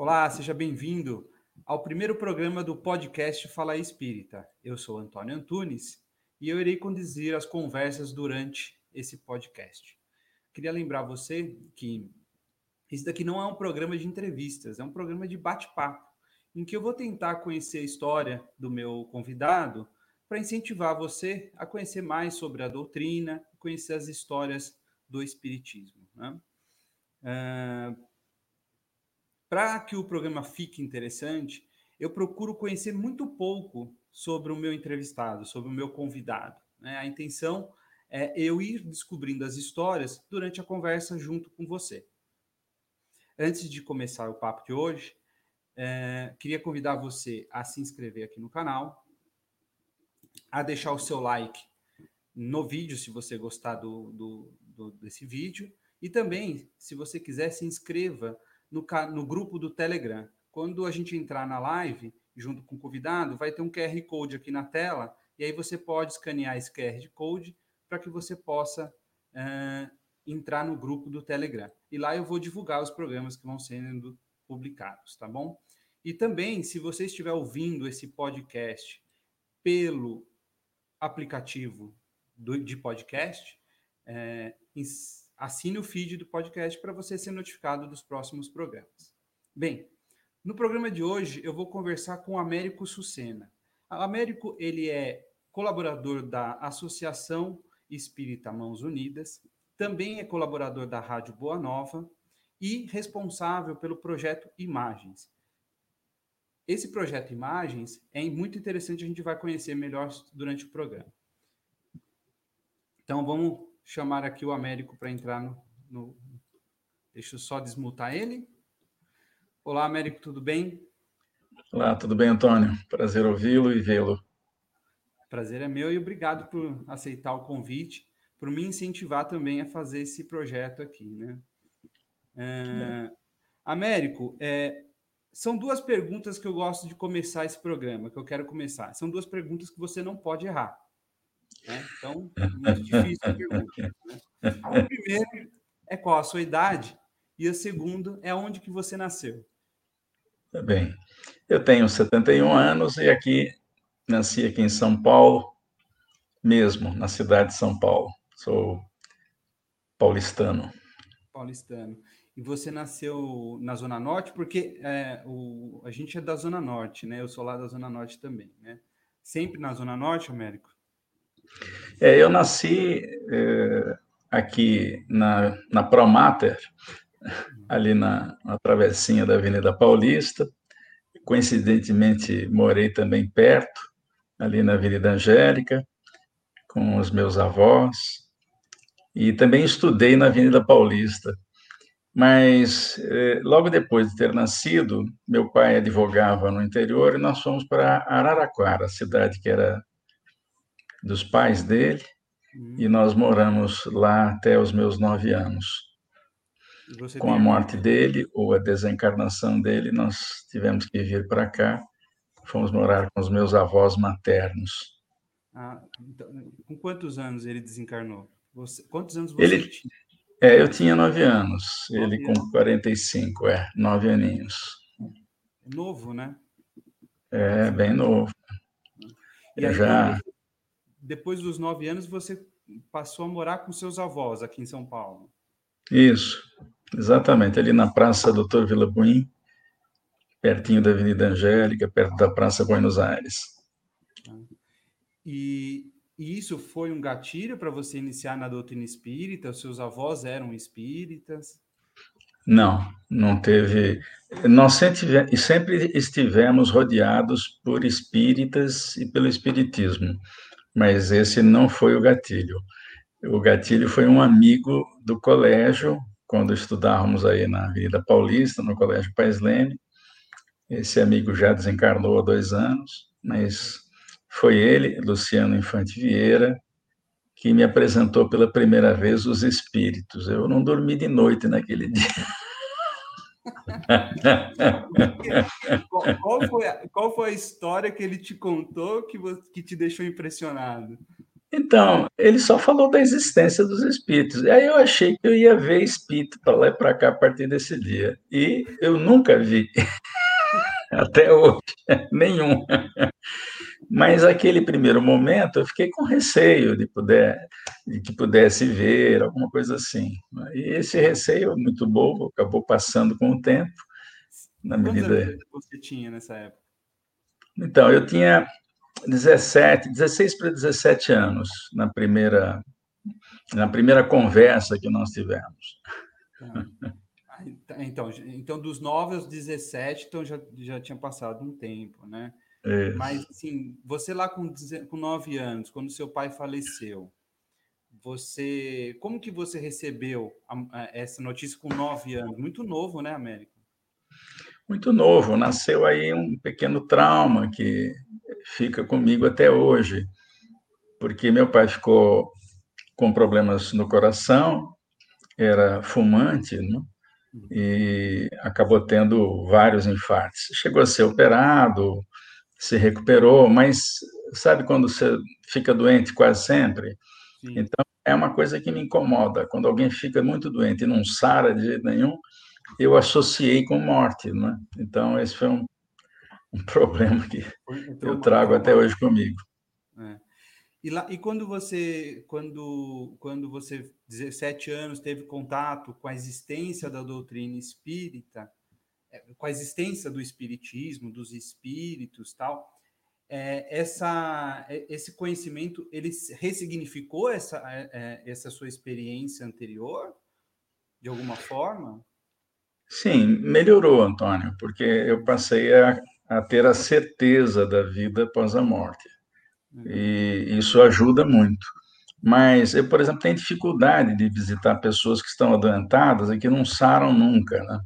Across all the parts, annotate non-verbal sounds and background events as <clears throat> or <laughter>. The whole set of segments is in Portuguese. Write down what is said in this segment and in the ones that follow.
Olá, seja bem-vindo ao primeiro programa do podcast Fala Espírita. Eu sou Antônio Antunes e eu irei conduzir as conversas durante esse podcast. Queria lembrar você que esse daqui não é um programa de entrevistas, é um programa de bate-papo, em que eu vou tentar conhecer a história do meu convidado para incentivar você a conhecer mais sobre a doutrina, conhecer as histórias do Espiritismo. Né? Uh, para que o programa fique interessante, eu procuro conhecer muito pouco sobre o meu entrevistado, sobre o meu convidado. Né? A intenção é eu ir descobrindo as histórias durante a conversa junto com você. Antes de começar o papo de hoje, é, queria convidar você a se inscrever aqui no canal, a deixar o seu like no vídeo, se você gostar do, do, do desse vídeo, e também, se você quiser, se inscreva no, no grupo do Telegram. Quando a gente entrar na live, junto com o convidado, vai ter um QR Code aqui na tela, e aí você pode escanear esse QR Code para que você possa uh, entrar no grupo do Telegram. E lá eu vou divulgar os programas que vão sendo publicados, tá bom? E também, se você estiver ouvindo esse podcast pelo aplicativo do, de podcast, é, assine o feed do podcast para você ser notificado dos próximos programas. Bem, no programa de hoje eu vou conversar com o Américo Sucena. O Américo ele é colaborador da Associação Espírita Mãos Unidas, também é colaborador da Rádio Boa Nova e responsável pelo projeto Imagens. Esse projeto Imagens é muito interessante, a gente vai conhecer melhor durante o programa. Então vamos chamar aqui o Américo para entrar no, no, Deixa eu só desmutar ele. Olá, Américo, tudo bem? Olá, tudo bem, Antônio? Prazer ouvi-lo e vê-lo. Prazer é meu e obrigado por aceitar o convite, por me incentivar também a fazer esse projeto aqui, né? É, Américo, é, são duas perguntas que eu gosto de começar esse programa, que eu quero começar. São duas perguntas que você não pode errar. Né? Então, muito difícil a pergunta. Né? A primeira é qual a sua idade e a segunda é onde que você nasceu. Tá bem. Eu tenho 71 anos e aqui nasci aqui em São Paulo, mesmo, na cidade de São Paulo. Sou paulistano. Paulistano. E você nasceu na Zona Norte, porque é, o, a gente é da Zona Norte, né? Eu sou lá da Zona Norte também, né? Sempre na Zona Norte, Américo? É, eu nasci é, aqui na, na Promater, ali na, na travessinha da Avenida Paulista. Coincidentemente, morei também perto, ali na Avenida Angélica, com os meus avós. E também estudei na Avenida Paulista. Mas, é, logo depois de ter nascido, meu pai advogava no interior e nós fomos para Araraquara, cidade que era dos pais dele, hum. e nós moramos lá até os meus nove anos. Com a morte dele, ou a desencarnação dele, nós tivemos que vir para cá, fomos morar com os meus avós maternos. Ah, então, com quantos anos ele desencarnou? Você, quantos anos você ele, tinha? É, eu tinha nove anos, nove ele anos. com 45, é, nove aninhos. Novo, né? É, bem novo. E já depois dos nove anos, você passou a morar com seus avós aqui em São Paulo. Isso, exatamente, ali na Praça Doutor Vila Buim, pertinho da Avenida Angélica, perto da Praça Buenos Aires. E, e isso foi um gatilho para você iniciar na doutrina espírita? Os seus avós eram espíritas? Não, não teve. Nós sempre, sempre estivemos rodeados por espíritas e pelo espiritismo mas esse não foi o gatilho. O gatilho foi um amigo do colégio, quando estudávamos aí na Avenida Paulista, no Colégio Pais Leme. Esse amigo já desencarnou há dois anos, mas foi ele, Luciano Infante Vieira, que me apresentou pela primeira vez os espíritos. Eu não dormi de noite naquele <laughs> dia. <laughs> qual, foi a, qual foi a história que ele te contou que, que te deixou impressionado? Então, ele só falou da existência dos espíritos. E aí eu achei que eu ia ver espírito para lá e para cá a partir desse dia. E eu nunca vi, <laughs> até hoje, <laughs> nenhum. Mas aquele primeiro momento eu fiquei com receio de, poder, de que pudesse ver, alguma coisa assim. E esse receio, muito bobo, acabou passando com o tempo. Na medida... Você tinha nessa época? Então, eu tinha 17, 16 para 17 anos na primeira na primeira conversa que nós tivemos. Tá. Então, então dos 9 aos 17, então já, já tinha passado um tempo, né? Isso. Mas, assim, você lá com, com 9 anos, quando seu pai faleceu, você, como que você recebeu a, a, essa notícia com 9 anos? Muito novo, né, Américo? Muito novo, nasceu aí um pequeno trauma que fica comigo até hoje, porque meu pai ficou com problemas no coração, era fumante, né? E acabou tendo vários infartos. Chegou a ser operado, se recuperou, mas sabe quando você fica doente quase sempre? Sim. Então, é uma coisa que me incomoda. Quando alguém fica muito doente e não sara de jeito nenhum, eu associei com morte, né? Então, esse foi um, um <laughs> problema que eu trago até hoje comigo. É. E, lá, e quando você, quando, quando você, 17 anos, teve contato com a existência da doutrina espírita, é, com a existência do espiritismo, dos espíritos, tal, é, essa, é, esse conhecimento ele ressignificou essa, é, é, essa sua experiência anterior de alguma forma? Sim, melhorou, Antônio, porque eu passei a, a ter a certeza da vida após a morte. E isso ajuda muito. Mas eu, por exemplo, tenho dificuldade de visitar pessoas que estão adoentadas e que não saram nunca, né?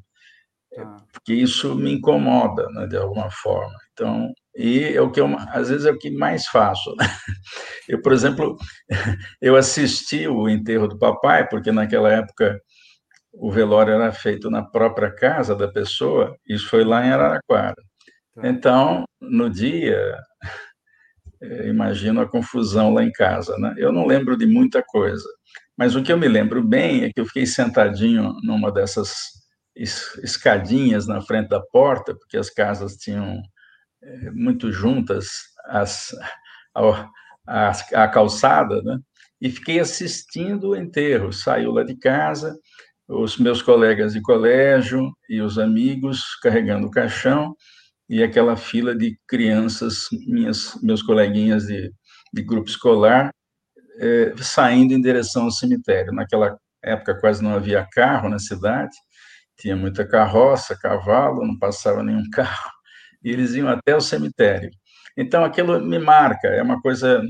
Tá. Porque isso me incomoda, né, de alguma forma. Então, e é o que eu, às vezes é o que mais faço. Né? <laughs> Eu, por exemplo, <laughs> eu assisti o enterro do papai, porque naquela época o velório era feito na própria casa da pessoa, isso foi lá em Araraquara. Tá. Então, no dia, é, imagino a confusão lá em casa, né? Eu não lembro de muita coisa, mas o que eu me lembro bem é que eu fiquei sentadinho numa dessas escadinhas na frente da porta, porque as casas tinham é, muito juntas as, a, a calçada, né? E fiquei assistindo o enterro. Saiu lá de casa, os meus colegas de colégio e os amigos carregando o caixão e aquela fila de crianças, minhas, meus coleguinhas de, de grupo escolar, é, saindo em direção ao cemitério. Naquela época quase não havia carro na cidade, tinha muita carroça, cavalo, não passava nenhum <laughs> carro, e eles iam até o cemitério. Então aquilo me marca, é uma coisa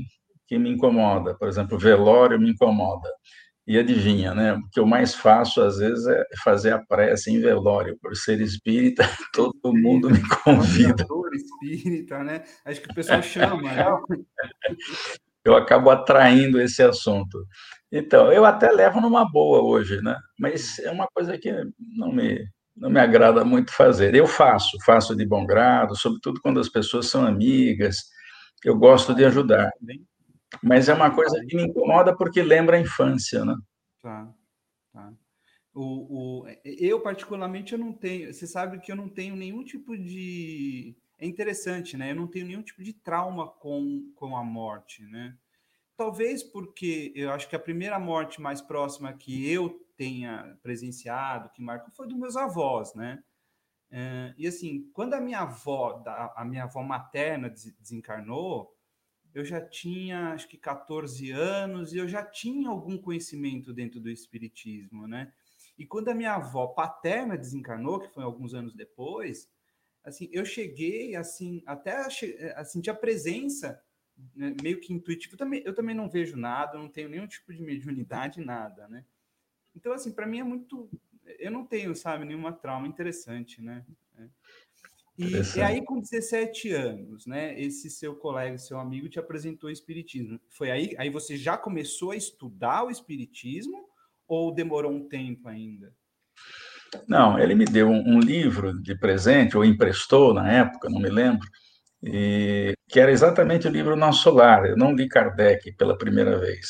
que me incomoda. Por exemplo, velório me incomoda. E adivinha, né? O que eu mais faço, às vezes, é fazer a prece em velório. Por ser espírita, <laughs> todo mundo me convida. espírita, né? Acho que o pessoal chama, né? <laughs> Eu acabo atraindo esse assunto. Então, eu até levo numa boa hoje, né? Mas é uma coisa que não me, não me agrada muito fazer. Eu faço, faço de bom grado, sobretudo quando as pessoas são amigas. Eu gosto de ajudar. Mas é uma coisa que me incomoda porque lembra a infância, né? Tá, tá. O, o, eu, particularmente, eu não tenho. Você sabe que eu não tenho nenhum tipo de. É interessante, né? Eu não tenho nenhum tipo de trauma com, com a morte, né? Talvez porque eu acho que a primeira morte mais próxima que eu tenha presenciado, que marcou, foi dos meus avós, né? É, e assim, quando a minha avó, a minha avó materna desencarnou, eu já tinha acho que 14 anos e eu já tinha algum conhecimento dentro do espiritismo, né? E quando a minha avó paterna desencarnou, que foi alguns anos depois, assim, eu cheguei assim até a, a sentir a presença né, meio que intuitiva. Eu também, eu também não vejo nada, não tenho nenhum tipo de mediunidade, nada, né? Então, assim, para mim é muito. Eu não tenho, sabe, nenhuma trauma interessante, né? E, e, aí, com 17 anos, né, esse seu colega, seu amigo, te apresentou o Espiritismo. Foi aí, aí você já começou a estudar o Espiritismo ou demorou um tempo ainda? Não, ele me deu um, um livro de presente, ou emprestou na época, não me lembro, e que era exatamente o livro Nosso Lar. Eu não li Kardec pela primeira vez.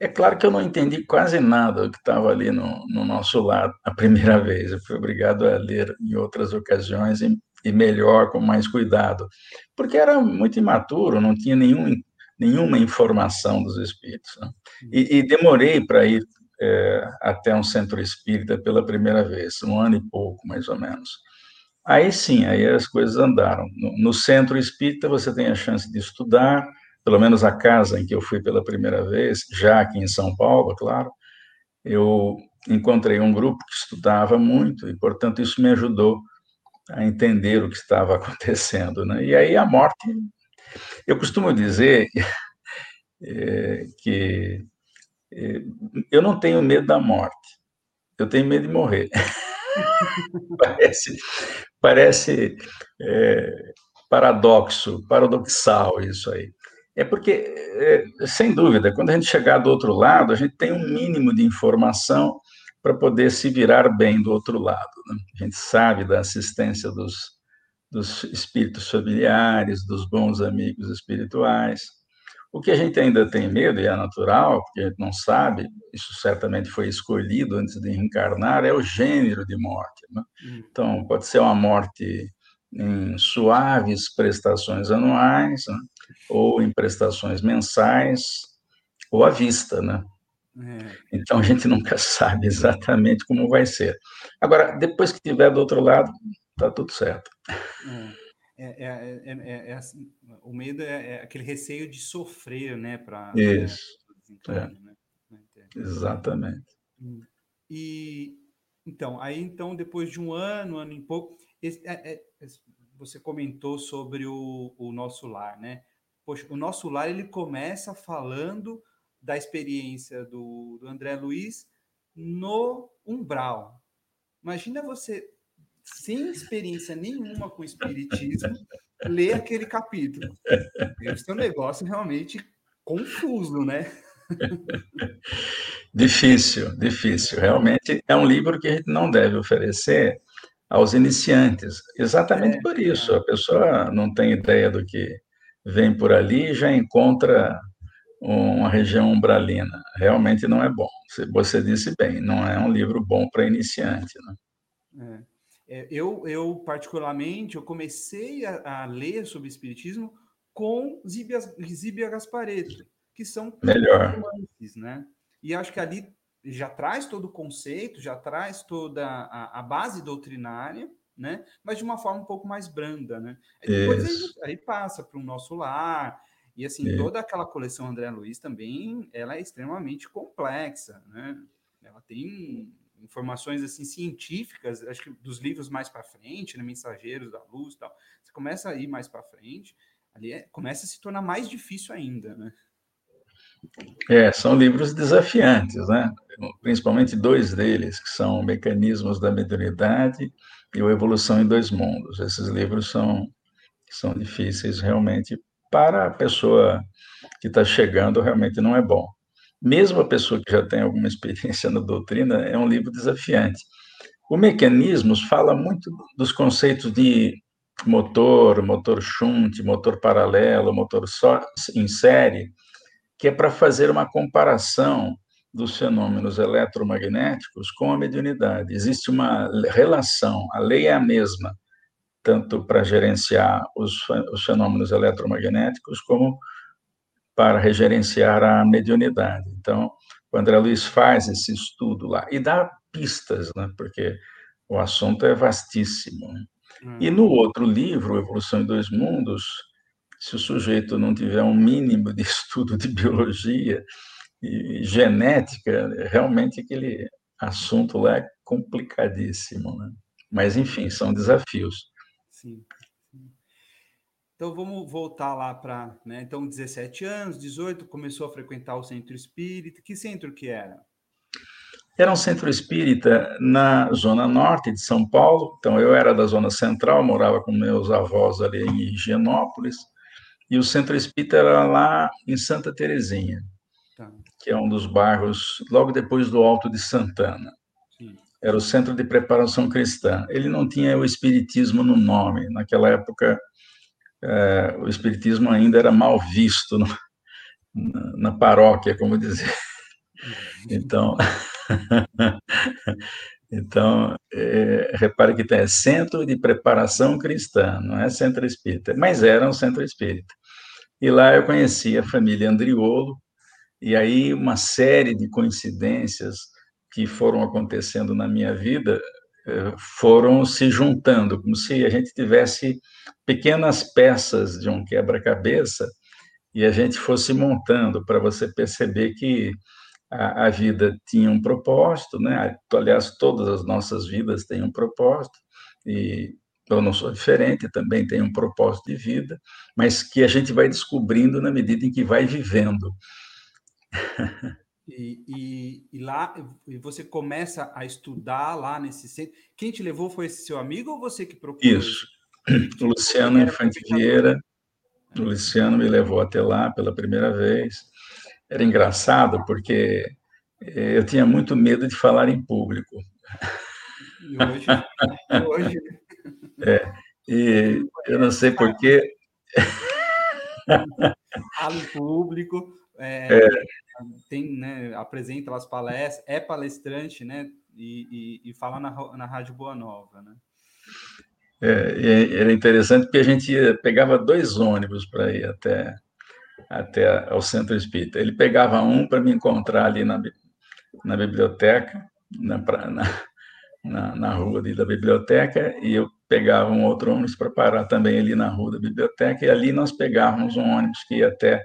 É claro que eu não entendi quase nada do que estava ali no, no Nosso Lar a primeira <laughs> vez. Eu fui obrigado a ler em outras ocasiões e, e melhor, com mais cuidado, porque era muito imaturo, não tinha nenhum, nenhuma informação dos espíritos. Né? E, e, demorei para ir é, até um centro espírita pela primeira vez, um ano e pouco, mais ou menos. Aí sim, aí as coisas andaram. No, no, centro espírita você tem a chance de estudar, pelo menos a casa em que eu fui pela primeira vez, já aqui em São Paulo, claro, eu encontrei um grupo que estudava muito e, portanto, isso me ajudou a entender o que estava <laughs> acontecendo. Né? E aí a morte, eu costumo dizer é, <laughs> que é, eu não tenho medo da morte, eu tenho medo de morrer. <laughs> parece, parece é, paradoxo, paradoxal isso aí. É porque, sem dúvida, quando a gente chegar do outro lado, a gente tem um mínimo de informação para poder se virar bem do outro lado. Né? A gente sabe da assistência dos, dos espíritos familiares, dos bons amigos espirituais. O que a gente ainda tem medo, e é natural, porque a gente não sabe, isso certamente foi escolhido antes de reencarnar, é o gênero de morte. Né? Hum. Então, pode ser uma morte em suaves prestações anuais, né? ou em prestações mensais, ou à vista, né? É. Então a gente nunca <laughs> sabe exatamente como vai ser. Agora, depois que tiver do outro lado, tá tudo certo. É. É, é, é, assim, o medo é, aquele receio de sofrer, né? Para isso. Né? Exatamente. Hum. E então, aí então depois de um ano, ano e pouco, você comentou sobre o, o nosso lar, né? Poxa, o nosso lar ele começa falando da experiência do, do André Luiz no umbral. Imagina você sem experiência nenhuma com o espiritismo, ler aquele capítulo. Esse é um negócio realmente confuso, né? <laughs> Difícil, difícil. Realmente é um livro que a gente não deve oferecer aos iniciantes. Exatamente é, por isso. É. A pessoa não tem ideia do que vem por ali e já encontra uma região umbralina. Realmente não é bom. Você disse bem, não é um livro bom para iniciante. Né? É. É, eu, eu, particularmente, eu comecei a, a ler sobre espiritismo com Zíbia, Zíbia Gaspareto, que são Melhor. né? E acho que ali já traz todo o conceito, já traz toda a, a base doutrinária, né? Mas de uma forma um pouco mais branda, né? Aí depois aí, aí, passa para o nosso lar, e assim, Isso. toda aquela coleção André Luiz também, ela é extremamente complexa, né? Ela tem informações assim científicas, acho que dos livros mais para frente, né, Mensageiros da Luz, tal. Você começa a ir mais para frente, ali é, começa a se tornar mais difícil ainda, né? É, são livros desafiantes, né? Principalmente dois deles, que são Mecanismos da Mediunidade e O Evolução em Dois Mundos. Esses livros são são difíceis realmente para a pessoa que está chegando, realmente não é bom mesmo a pessoa que já tem alguma experiência na doutrina, é um livro desafiante. O Mecanismos fala muito dos conceitos de motor, motor shunt, motor paralelo, motor só em série, que é para fazer uma comparação dos fenômenos eletromagnéticos com a mediunidade. Existe uma relação, a lei é a mesma, tanto para gerenciar os, os fenômenos eletromagnéticos como para regerenciar a mediunidade. Então, o André Luiz faz esse estudo lá e dá pistas, né, porque o assunto é vastíssimo. Né? Hum. E no outro livro, Evolução em Dois Mundos, se o sujeito não tiver um mínimo de <laughs> estudo de biologia e genética, realmente aquele assunto lá é complicadíssimo. Né? Mas, enfim, são desafios. Sim. Então vamos voltar lá para, né? Então 17 anos, 18, começou a frequentar o centro espírita. Que centro que era? Era um centro espírita na zona norte de São Paulo. Então eu era da zona central, morava com meus avós ali em Higienópolis. E o centro espírita era lá em Santa Terezinha, tá. que é um dos bairros logo depois do Alto de Santana. Era o centro de preparação cristã. Ele não tinha o espiritismo no nome. Naquela época é, o espiritismo ainda era mal visto no, na, na, paróquia, como dizer. Então, <laughs> então é, repare que tem é centro de preparação cristã, não é centro espírita, mas era um centro espírita. E lá eu conheci a família Andriolo, e aí uma série de coincidências que foram acontecendo na minha vida eh, foram se juntando, como se a gente tivesse pequenas peças de um quebra-cabeça e a gente fosse montando para você perceber que a, a, vida tinha um propósito, né? Aliás, todas as nossas vidas têm um propósito e eu não sou diferente, também tenho um propósito de vida, mas que a gente vai descobrindo na medida em que vai vivendo. <laughs> E, e, e, lá e você começa a estudar lá nesse centro. Quem te levou foi esse seu amigo ou você que procurou? Isso. <clears throat> O Luciano Infante Vieira, o Luciano me levou até lá pela primeira vez. Era engraçado porque eh, eu tinha muito medo de falar em público. E hoje, hoje... <laughs> É, e eu não sei porquê. Fala em público, <laughs> é, é. Tem, né, apresenta as palestras, é palestrante, né, e, e, e fala na, na Rádio Boa Nova, né? É, era interessante porque a gente ia, pegava dois ônibus para ir até, até ao centro espírita. Ele pegava um para me encontrar ali na, na biblioteca, na, na, na rua ali da biblioteca, e eu pegava um outro ônibus para parar também ali na rua da biblioteca, e ali nós pegávamos um ônibus que ia até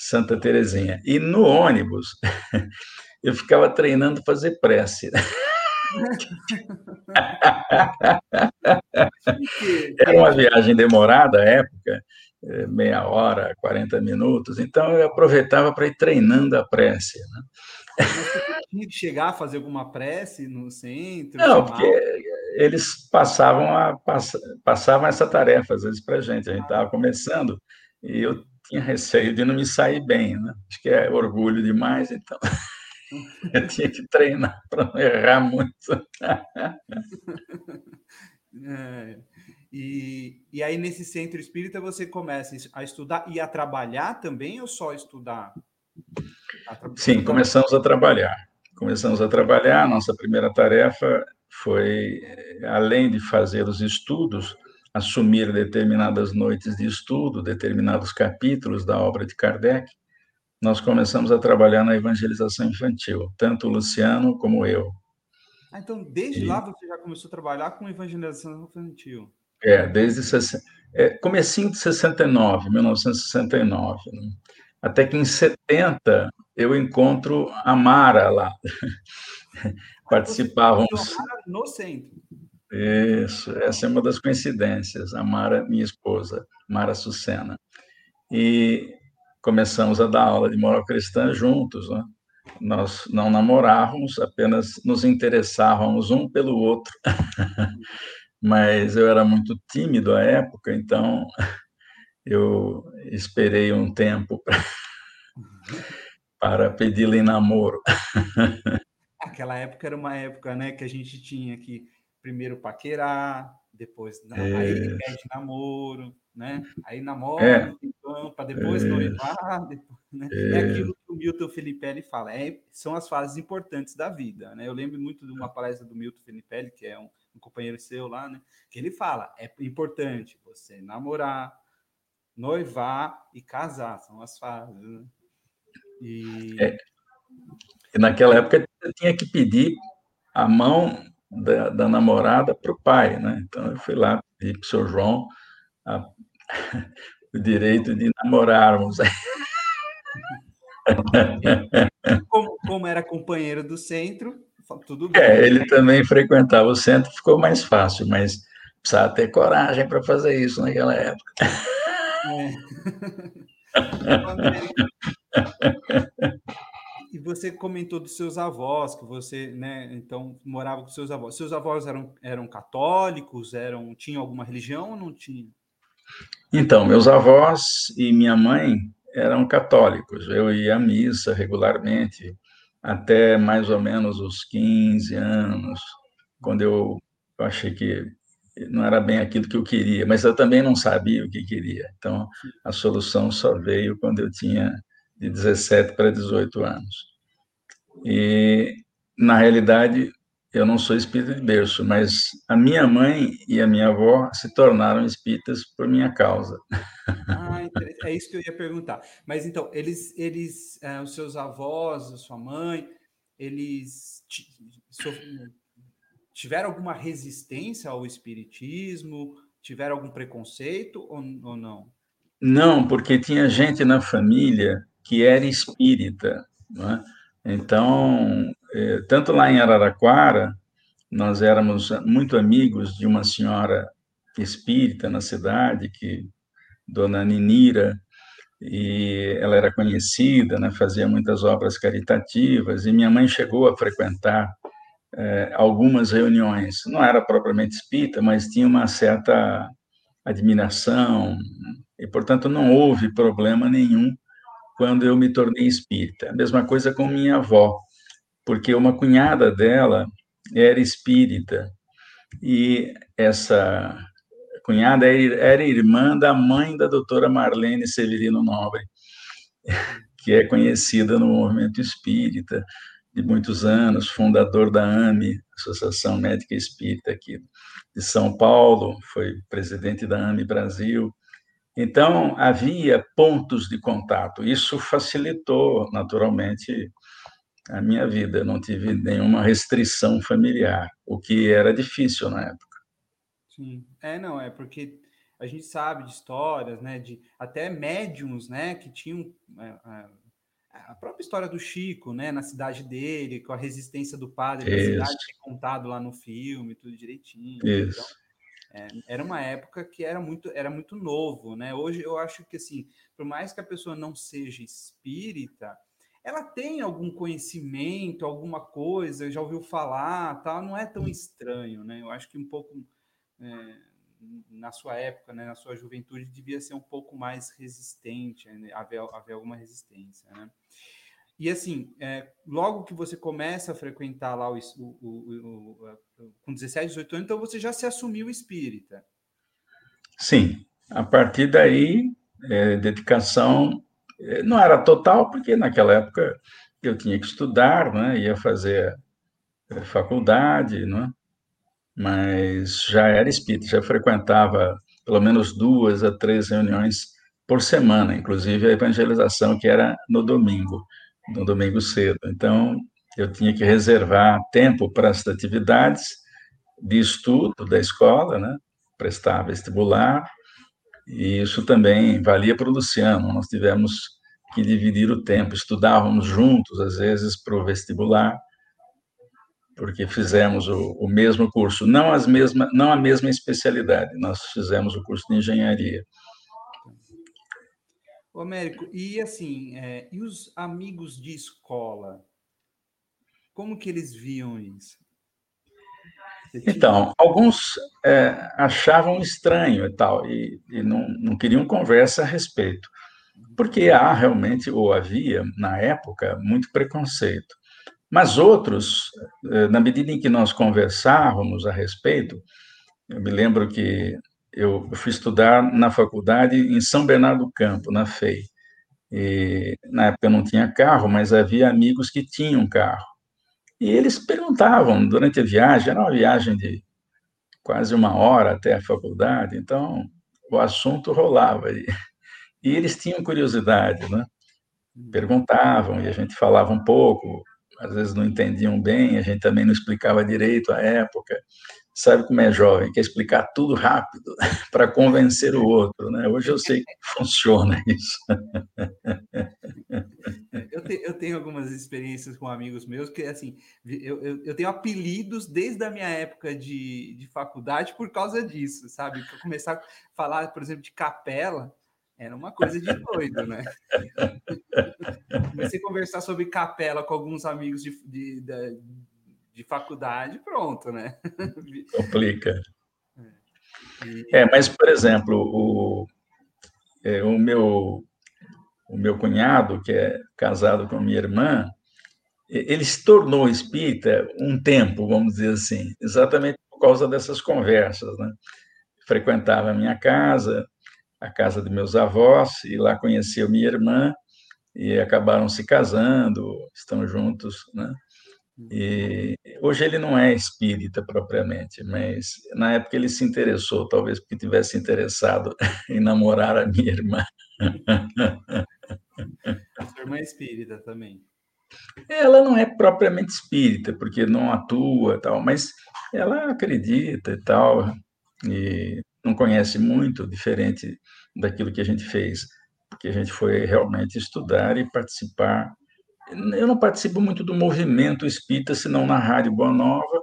Santa Terezinha. E no ônibus, <laughs> eu ficava treinando fazer prece. <laughs> Era uma viagem demorada à época, eh, meia hora, 40 minutos, então eu aproveitava para ir treinando a prece. Né? Você tinha que chegar a fazer alguma prece no centro? Não, porque eles passavam, a, passavam essa tarefa, às vezes, para a gente. A gente estava começando e eu tinha receio de não me sair bem, né? Acho que é orgulho demais, então <laughs> eu tinha que treinar <laughs> para não errar muito. <laughs> É, e, e aí, nesse centro espírita, você começa a estudar e a trabalhar também ou só estudar? Sim, começamos a trabalhar. Começamos a trabalhar. Nossa primeira tarefa foi, além de fazer os estudos, assumir determinadas noites de estudo, determinados capítulos da obra de Kardec. Nós começamos a trabalhar na evangelização infantil, tanto o Luciano como eu. Ah, então, desde e... lá você já começou a trabalhar com evangelização infantil? É, desde é, comecinho de 69, 1969. Né? Até que em 70 eu encontro a Mara lá. Participávamos. No centro. Isso, essa é uma das coincidências. A Mara, minha esposa, Mara Sucena. E começamos a dar aula de moral cristã juntos. Né? Nós não namorávamos, apenas nos interessávamos um pelo outro. <laughs> Mas eu era muito tímido à época, então <laughs> eu esperei um tempo <laughs> para, para pedi-la em namoro. Aquela época era uma época, né, que a gente tinha que primeiro paquerar, depois é. aí pede namoro, né? Aí namora, é. para depois é. noivar, <laughs> depois, né? É. é. aquilo que o Milton Felipe fala, é, são as fases importantes da vida, né? Eu lembro muito de uma palestra do Milton Felipe, que é um, um companheiro seu lá, né? Que ele fala, é importante você namorar, noivar e casar, são as fases, né? E... É. naquela época tinha que pedir a mão da, da namorada para o pai, né? Então eu fui lá pedir para o seu João a, <laughs> o direito de namorarmos. <laughs> Como, como, era companheiro do centro, tudo bem. É, ele também frequentava o centro, ficou mais fácil, mas precisava ter coragem para fazer isso naquela época. É. <laughs> e você comentou dos seus avós, que você, né, então morava com seus avós. Seus avós eram, eram católicos, eram tinham alguma religião ou não tinham? Então, meus avós e minha mãe eram católicos. Eu ia à missa regularmente até mais ou menos os 15 anos, quando eu, eu achei que não era bem aquilo que eu queria, mas eu também não sabia o que queria. Então, a solução só veio quando eu tinha de 17 para 18 anos. E, na realidade, eu não sou espírita de berço, mas a minha mãe e a minha avó se tornaram espíritas por minha causa. Ah, é isso que eu ia perguntar. Mas então, eles, eles, é, os seus avós, a sua mãe, eles tiveram alguma resistência ao espiritismo? Tiveram algum preconceito ou, ou não? Não, porque tinha gente na família que era espírita. É? Então, é, tanto lá em Araraquara, nós éramos muito amigos de uma senhora espírita na cidade, que Dona Ninira, e ela era conhecida, né, fazia muitas obras caritativas, e minha mãe chegou a frequentar é, algumas reuniões. Não era propriamente espírita, mas tinha uma certa admiração, e, portanto, não houve problema nenhum quando eu me tornei espírita. A mesma coisa com minha avó, porque uma cunhada dela era espírita, e essa cunhada era irmã da mãe da doutora Marlene Severino Nobre, <laughs> que é conhecida no movimento espírita, de muitos anos, fundador da AME, Associação Médica Espírita aqui de São Paulo, foi presidente da AME Brasil. Então, havia pontos de contato. Isso facilitou, naturalmente, a minha vida. Eu não tive nenhuma restrição familiar, o que era difícil na época. Sim. É, não, é porque a gente sabe de histórias, né, de até médiums, né, que tinham é, é, a própria história do Chico, né, na cidade dele, com a resistência do padre Isso. na cidade, que é contado lá no filme, tudo direitinho. Isso. Então, é, era uma época que era muito, era muito novo, né? Hoje eu acho que assim, por mais que a pessoa não seja espírita, ela tem algum conhecimento, alguma coisa, já ouviu falar, tal, não é tão estranho, né? Eu acho que um pouco é, na sua época, né, na sua juventude, devia ser um pouco mais resistente, né, haver, haver alguma resistência, né? E assim, é, logo que você começa a frequentar lá o, o, o, com 17, 18 anos, então você já se assumiu espírita. Sim, a partir daí, é, dedicação é, não era total, porque naquela época eu tinha que estudar, né, ia fazer é, faculdade, né, mas já era espírita, já frequentava pelo menos duas a três reuniões por semana, inclusive a evangelização que era no domingo, no domingo cedo. Então, eu tinha que reservar tempo para as atividades de estudo da escola, né? prestar vestibular, e isso também valia para o Luciano. Nós tivemos que dividir o tempo, estudávamos juntos, às vezes, para o vestibular, porque fizemos o, o, mesmo curso, não, as mesma, não a mesma especialidade, nós fizemos o curso de engenharia. Ô, Américo, e assim, é, e os amigos de escola, como que eles viam isso? Então, alguns é, achavam estranho e tal, e, e não, não queriam conversa a respeito, porque há realmente, ou havia, na época, muito preconceito. Mas outros, eh, na medida em que nós conversávamos a respeito, eu me lembro que eu fui estudar na faculdade em São Bernardo do Campo, na FEI. E, na época eu não tinha carro, mas havia amigos que tinham carro. E eles perguntavam durante a viagem, era uma viagem de quase uma hora até a faculdade, então o assunto rolava. E, e eles tinham curiosidade, né? Perguntavam e a gente falava um pouco, às vezes não entendiam bem, a gente também não explicava direito à época. Sabe como é jovem, quer explicar tudo rápido <laughs> para convencer o outro, né? Hoje eu sei que funciona isso. <laughs> Eu, te, eu tenho algumas experiências com amigos meus que, assim, eu, eu, eu, tenho apelidos desde a minha época de, de faculdade por causa disso, sabe? Eu começar a falar, por exemplo, de capela, era uma coisa de doido, né? <laughs> Comecei a conversar sobre capela com alguns amigos de, de, de, de faculdade, pronto, né? <laughs> Complica. É, mas, por exemplo, o, é, o, meu, o meu cunhado, que é casado com minha irmã, ele se tornou espírita um tempo, vamos dizer assim, exatamente por causa dessas conversas, né? Frequentava a minha casa, a casa de meus avós, e lá conheceu minha irmã, e acabaram se casando, estão juntos, né? E hoje ele não é espírita propriamente, mas na época ele se interessou, talvez porque tivesse interessado <laughs> em namorar a minha irmã. <laughs> Sua irmã é espírita também. Ela não é propriamente espírita, porque não atua tal, mas ela acredita e tal, e não conhece muito, diferente daquilo que a gente fez, porque a gente foi realmente estudar e participar. Eu não participo muito do movimento espírita, senão na Rádio Boa Nova,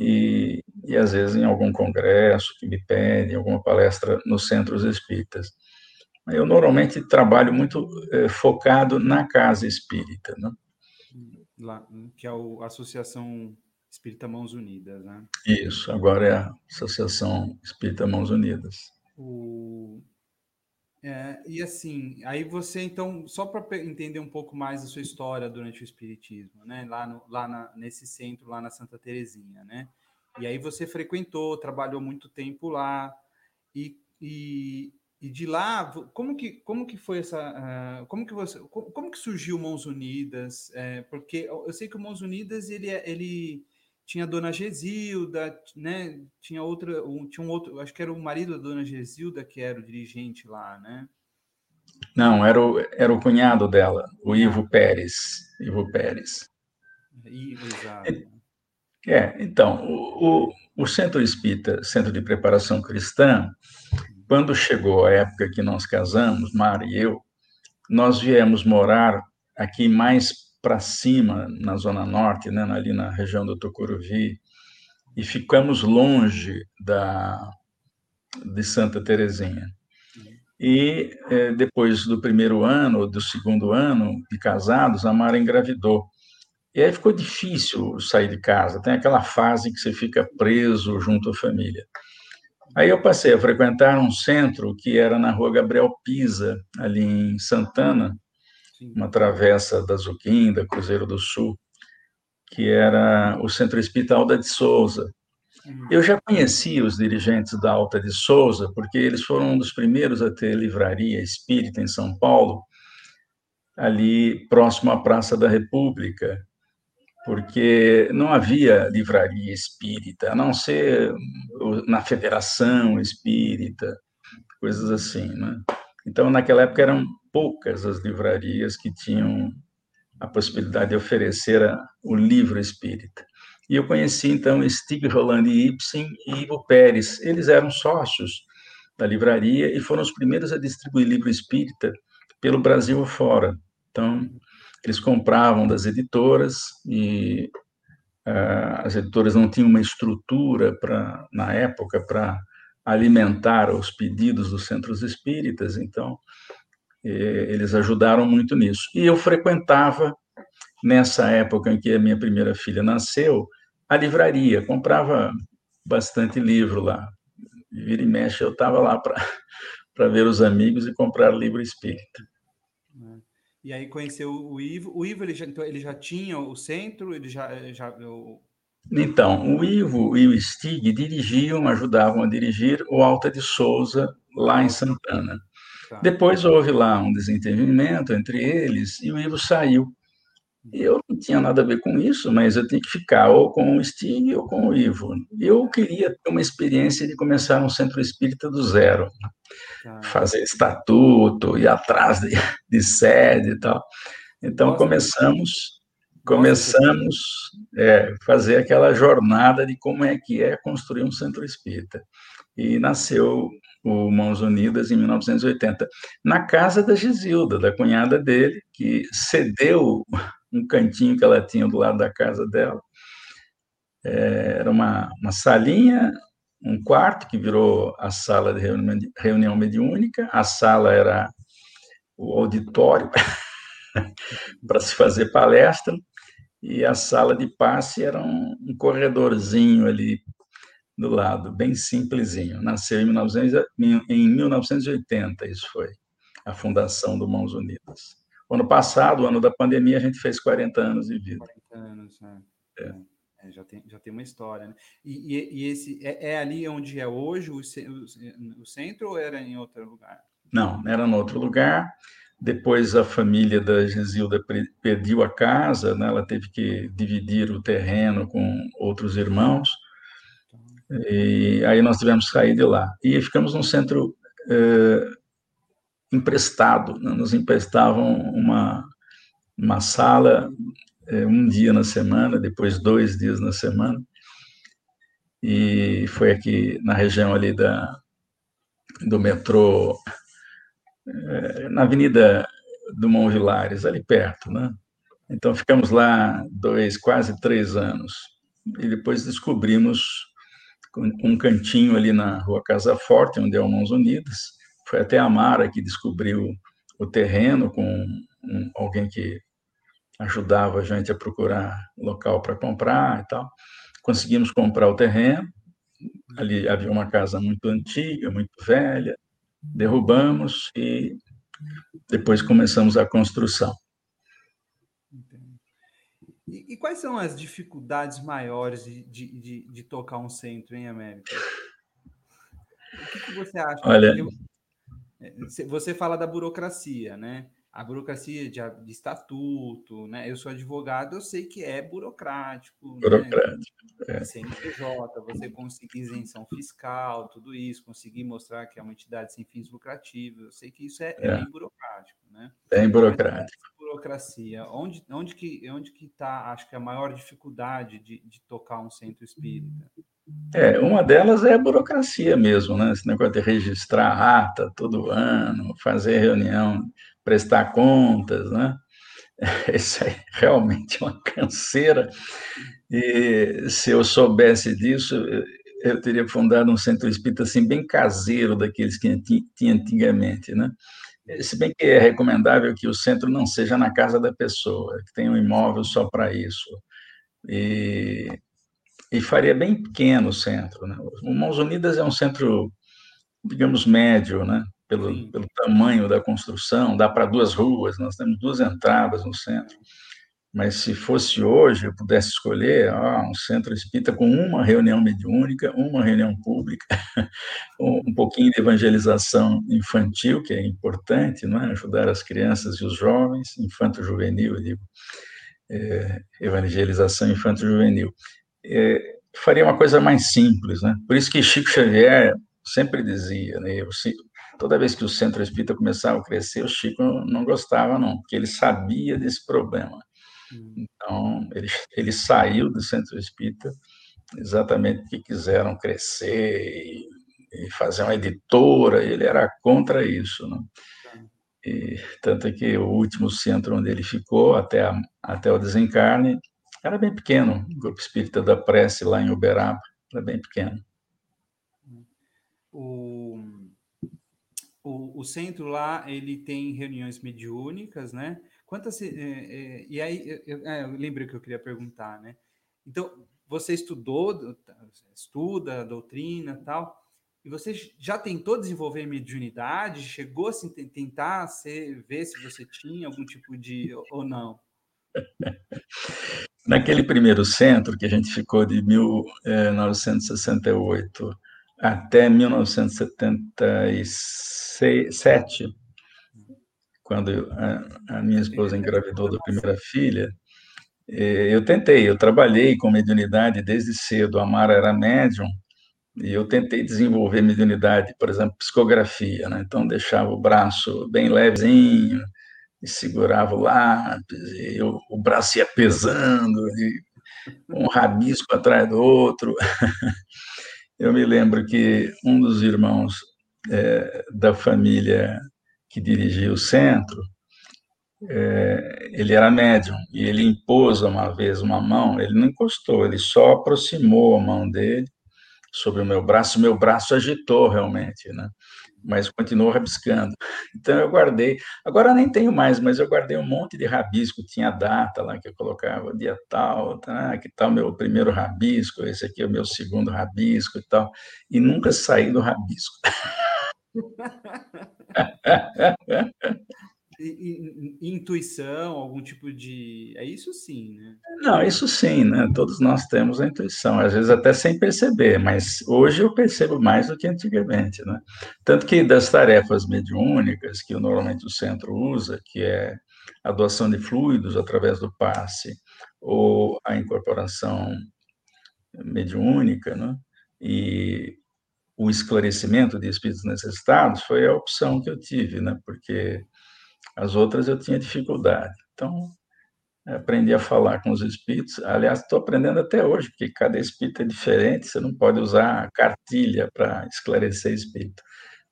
e, e às vezes em algum congresso que me pedem, alguma palestra nos centros espíritas. Eu normalmente trabalho muito é, focado na casa espírita, né? Lá, que é a Associação Espírita Mãos Unidas, né? Isso, agora é a Associação Espírita Mãos Unidas. O... É, e assim, aí você então, só para entender um pouco mais a sua história durante o Espiritismo, né? Lá, no, lá na, nesse centro, lá na Santa Terezinha, né? E aí você frequentou, trabalhou muito tempo lá, e, e, e de lá, como que, como que foi essa. Uh, como que você. Como, como, que surgiu Mãos Unidas? É, porque eu sei que o Mãos Unidas ele, é, ele tinha a dona Gesilda, né? Tinha outra, um, tinha um outro, acho que era o marido da dona Gesilda que era o dirigente lá, né? Não, era o, era o cunhado dela, o Ivo Pérez. Ivo Pérez. Ivo, exato. É, então, o, o, o Centro Espírita, Centro de Preparação Cristã, quando chegou a época que nós casamos, Mara e eu, nós viemos morar aqui mais para cima, na Zona Norte, né, ali na região do Tucuruvi, e ficamos longe da, de Santa Terezinha. E é, depois do primeiro ano, do segundo ano de casados, a Mara engravidou. E aí ficou difícil sair de casa, tem aquela fase que você fica preso junto à família. Aí eu passei a frequentar um centro que era na rua Gabriel Pisa, ali em Santana, uma travessa da Zuquinda, Cruzeiro do Sul, que era o Centro Espírita Alda de Souza. Uhum. Eu já conhecia os dirigentes da Alta de Souza, porque eles foram um dos primeiros a ter livraria espírita em São Paulo, ali próximo à Praça da República, porque não havia livraria espírita, a não ser na Federação Espírita, coisas assim, né? Então, naquela época eram poucas as livrarias que tinham a possibilidade de oferecer o livro espírita. E eu conheci, então, Stig Roland Ibsen e Ivo Pérez. Eles eram sócios da livraria e foram os primeiros a distribuir livro espírita pelo Brasil fora. Então, eles compravam das editoras e uh, as editoras não tinham uma estrutura para na época para alimentar os pedidos dos centros espíritas, então eles ajudaram muito nisso. E eu frequentava nessa época em que a minha primeira filha nasceu a livraria, comprava bastante livro lá. Vira e mexe, eu estava lá para <laughs> ver os amigos e comprar livro espírita. E aí conheceu o Ivo. O Ivo ele já, então, ele já tinha o centro, ele já. já o... Então, o Ivo e o Stig dirigiam, ajudavam a dirigir o Alta de Souza lá em Santana. Tá. Depois houve lá um desentendimento entre eles e o Ivo saiu. Eu não tinha nada a ver com isso, mas eu tinha que ficar ou com o Stig ou com o Ivo. Eu queria ter uma experiência de começar um centro espírita do zero, ah. fazer estatuto, ir atrás de, de sede e tal. Então Nossa, começamos, começamos a é, fazer aquela jornada de como é que é construir um centro espírita. E nasceu o Mãos Unidas em 1980, na casa da Gisilda, da cunhada dele, que cedeu um cantinho que ela tinha do lado da casa dela. É, era uma, uma salinha, um quarto que virou a sala de reunião, reunião mediúnica, a sala era o auditório <laughs> para se fazer palestra, e a sala de passe era um, um, corredorzinho ali do lado, bem simplesinho. Nasceu em, 1900, em 1980, isso foi, a fundação do Mãos Unidas. Ano passado, ano da pandemia, a gente fez 40 anos de vida. 40 anos, né? é. é. É, já, tem, já tem uma história, né? E, e, e esse é, é, ali onde é hoje o, o, o centro ou era em outro lugar? Não, era em outro lugar. Depois a família da Gisilda perdeu a casa, né? ela teve que dividir o terreno com outros irmãos. E aí nós tivemos que sair de lá. E ficamos num centro eh, emprestado, né? nos emprestavam uma, uma sala eh, um dia na semana, depois dois dias na semana. E foi aqui na região ali da, do metrô é, na Avenida do Mão Vilares, ali perto, né? Então ficamos lá dois, quase três anos e depois descobrimos um cantinho ali na Rua Casa Forte, onde é o Mãos Unidas. Foi até a Mara que descobriu o terreno com um, alguém que ajudava a gente a procurar local para comprar e tal. Conseguimos comprar o terreno. Ali havia uma casa muito antiga, muito velha, derrubamos e depois começamos a construção. E, e quais são as dificuldades maiores de, de, de, de, tocar um centro em América? O que, que você acha? Olha, você fala da burocracia, né? a burocracia de, de, estatuto, né? Eu sou advogado, eu sei que é burocrático. Né? Burocrático. Né? É. CNPJ, você conseguir isenção fiscal, tudo isso, conseguir mostrar que é uma entidade sem fins lucrativos, eu sei que isso é, é. é bem burocrático, né? Bem burocrático. burocracia, onde, onde que onde que está, acho que a maior dificuldade de, de tocar um centro espírita? É, uma delas é a burocracia mesmo, né? Esse negócio de registrar ata todo ano, fazer reunião prestar contas, né? <laughs> Isso é realmente uma canseira. E se eu soubesse disso, eu teria fundado um centro espírita assim bem caseiro daqueles que tinha antigamente, né? Se bem que é recomendável que o centro não seja na casa da pessoa, que tenha um imóvel só para isso. E, e faria bem pequeno o centro. Né? O Mãos Unidas é um centro, digamos, médio, né? pelo, pelo tamanho da construção, dá para duas ruas, nós temos duas entradas no centro. Mas se fosse hoje, eu pudesse escolher ah, um centro espírita com uma reunião mediúnica, uma reunião pública, <laughs> um pouquinho de evangelização infantil, que é importante, não é? ajudar as crianças e os jovens, infanto-juvenil, eu digo, é, evangelização infanto-juvenil. É, faria uma coisa mais simples, né? Por isso que Chico Xavier sempre dizia, né? toda vez que o centro espírita começava a crescer, o Chico não gostava, não, porque ele sabia desse problema. Então, ele, ele saiu do centro espírita exatamente porque quiseram crescer e, e fazer uma editora, ele era contra isso. Né? E, tanto é que o último centro onde ele ficou, até, a, até o desencarne, era bem pequeno, o Grupo Espírita da Prece, lá em Uberaba, era bem pequeno. O o, o centro lá ele tem reuniões mediúnicas, né? Quantas é, é, e aí eu, é, eu lembrei que eu queria perguntar, né? Então você estudou, estuda a doutrina, tal, e você já tentou desenvolver mediunidade? Chegou a tentar ser, ver se você tinha algum tipo de ou não? <laughs> Naquele primeiro centro que a gente ficou de 1968 até 1977, quando a, minha esposa engravidou da primeira filha, eu tentei, eu trabalhei com mediunidade desde cedo. A Mara era médium e eu tentei desenvolver mediunidade, por exemplo, psicografia, né? Então deixava o braço bem levezinho e segurava o lápis, e eu, o braço ia pesando, e um rabisco atrás do outro. <laughs> Eu me lembro que um dos irmãos é, da família que dirigia o centro, é, ele era médium e ele impôs uma vez uma mão, ele não encostou, ele só aproximou a mão dele sobre o meu braço, meu braço agitou realmente, né? Mas continuou rabiscando. Então eu guardei. Agora nem tenho mais, mas eu guardei um monte de rabisco. Tinha data lá que eu colocava, dia tal, tá, que tal meu primeiro rabisco, esse aqui é o meu segundo rabisco e tal. E nunca saí do rabisco. <laughs> intuição, algum tipo de. É isso sim, né? Não, isso sim, né? Todos nós temos a intuição, às vezes até sem perceber, mas hoje eu percebo mais do que antigamente, né? Tanto que das tarefas mediúnicas que normalmente o centro usa, que é a doação de fluidos através do passe ou a incorporação mediúnica, né? E o esclarecimento de espíritos necessitados foi a opção que eu tive, né? Porque as outras eu tinha dificuldade. Então, aprendi a falar com os espíritos. Aliás, estou aprendendo até hoje, porque cada espírito é diferente, você não pode usar cartilha para esclarecer espírito.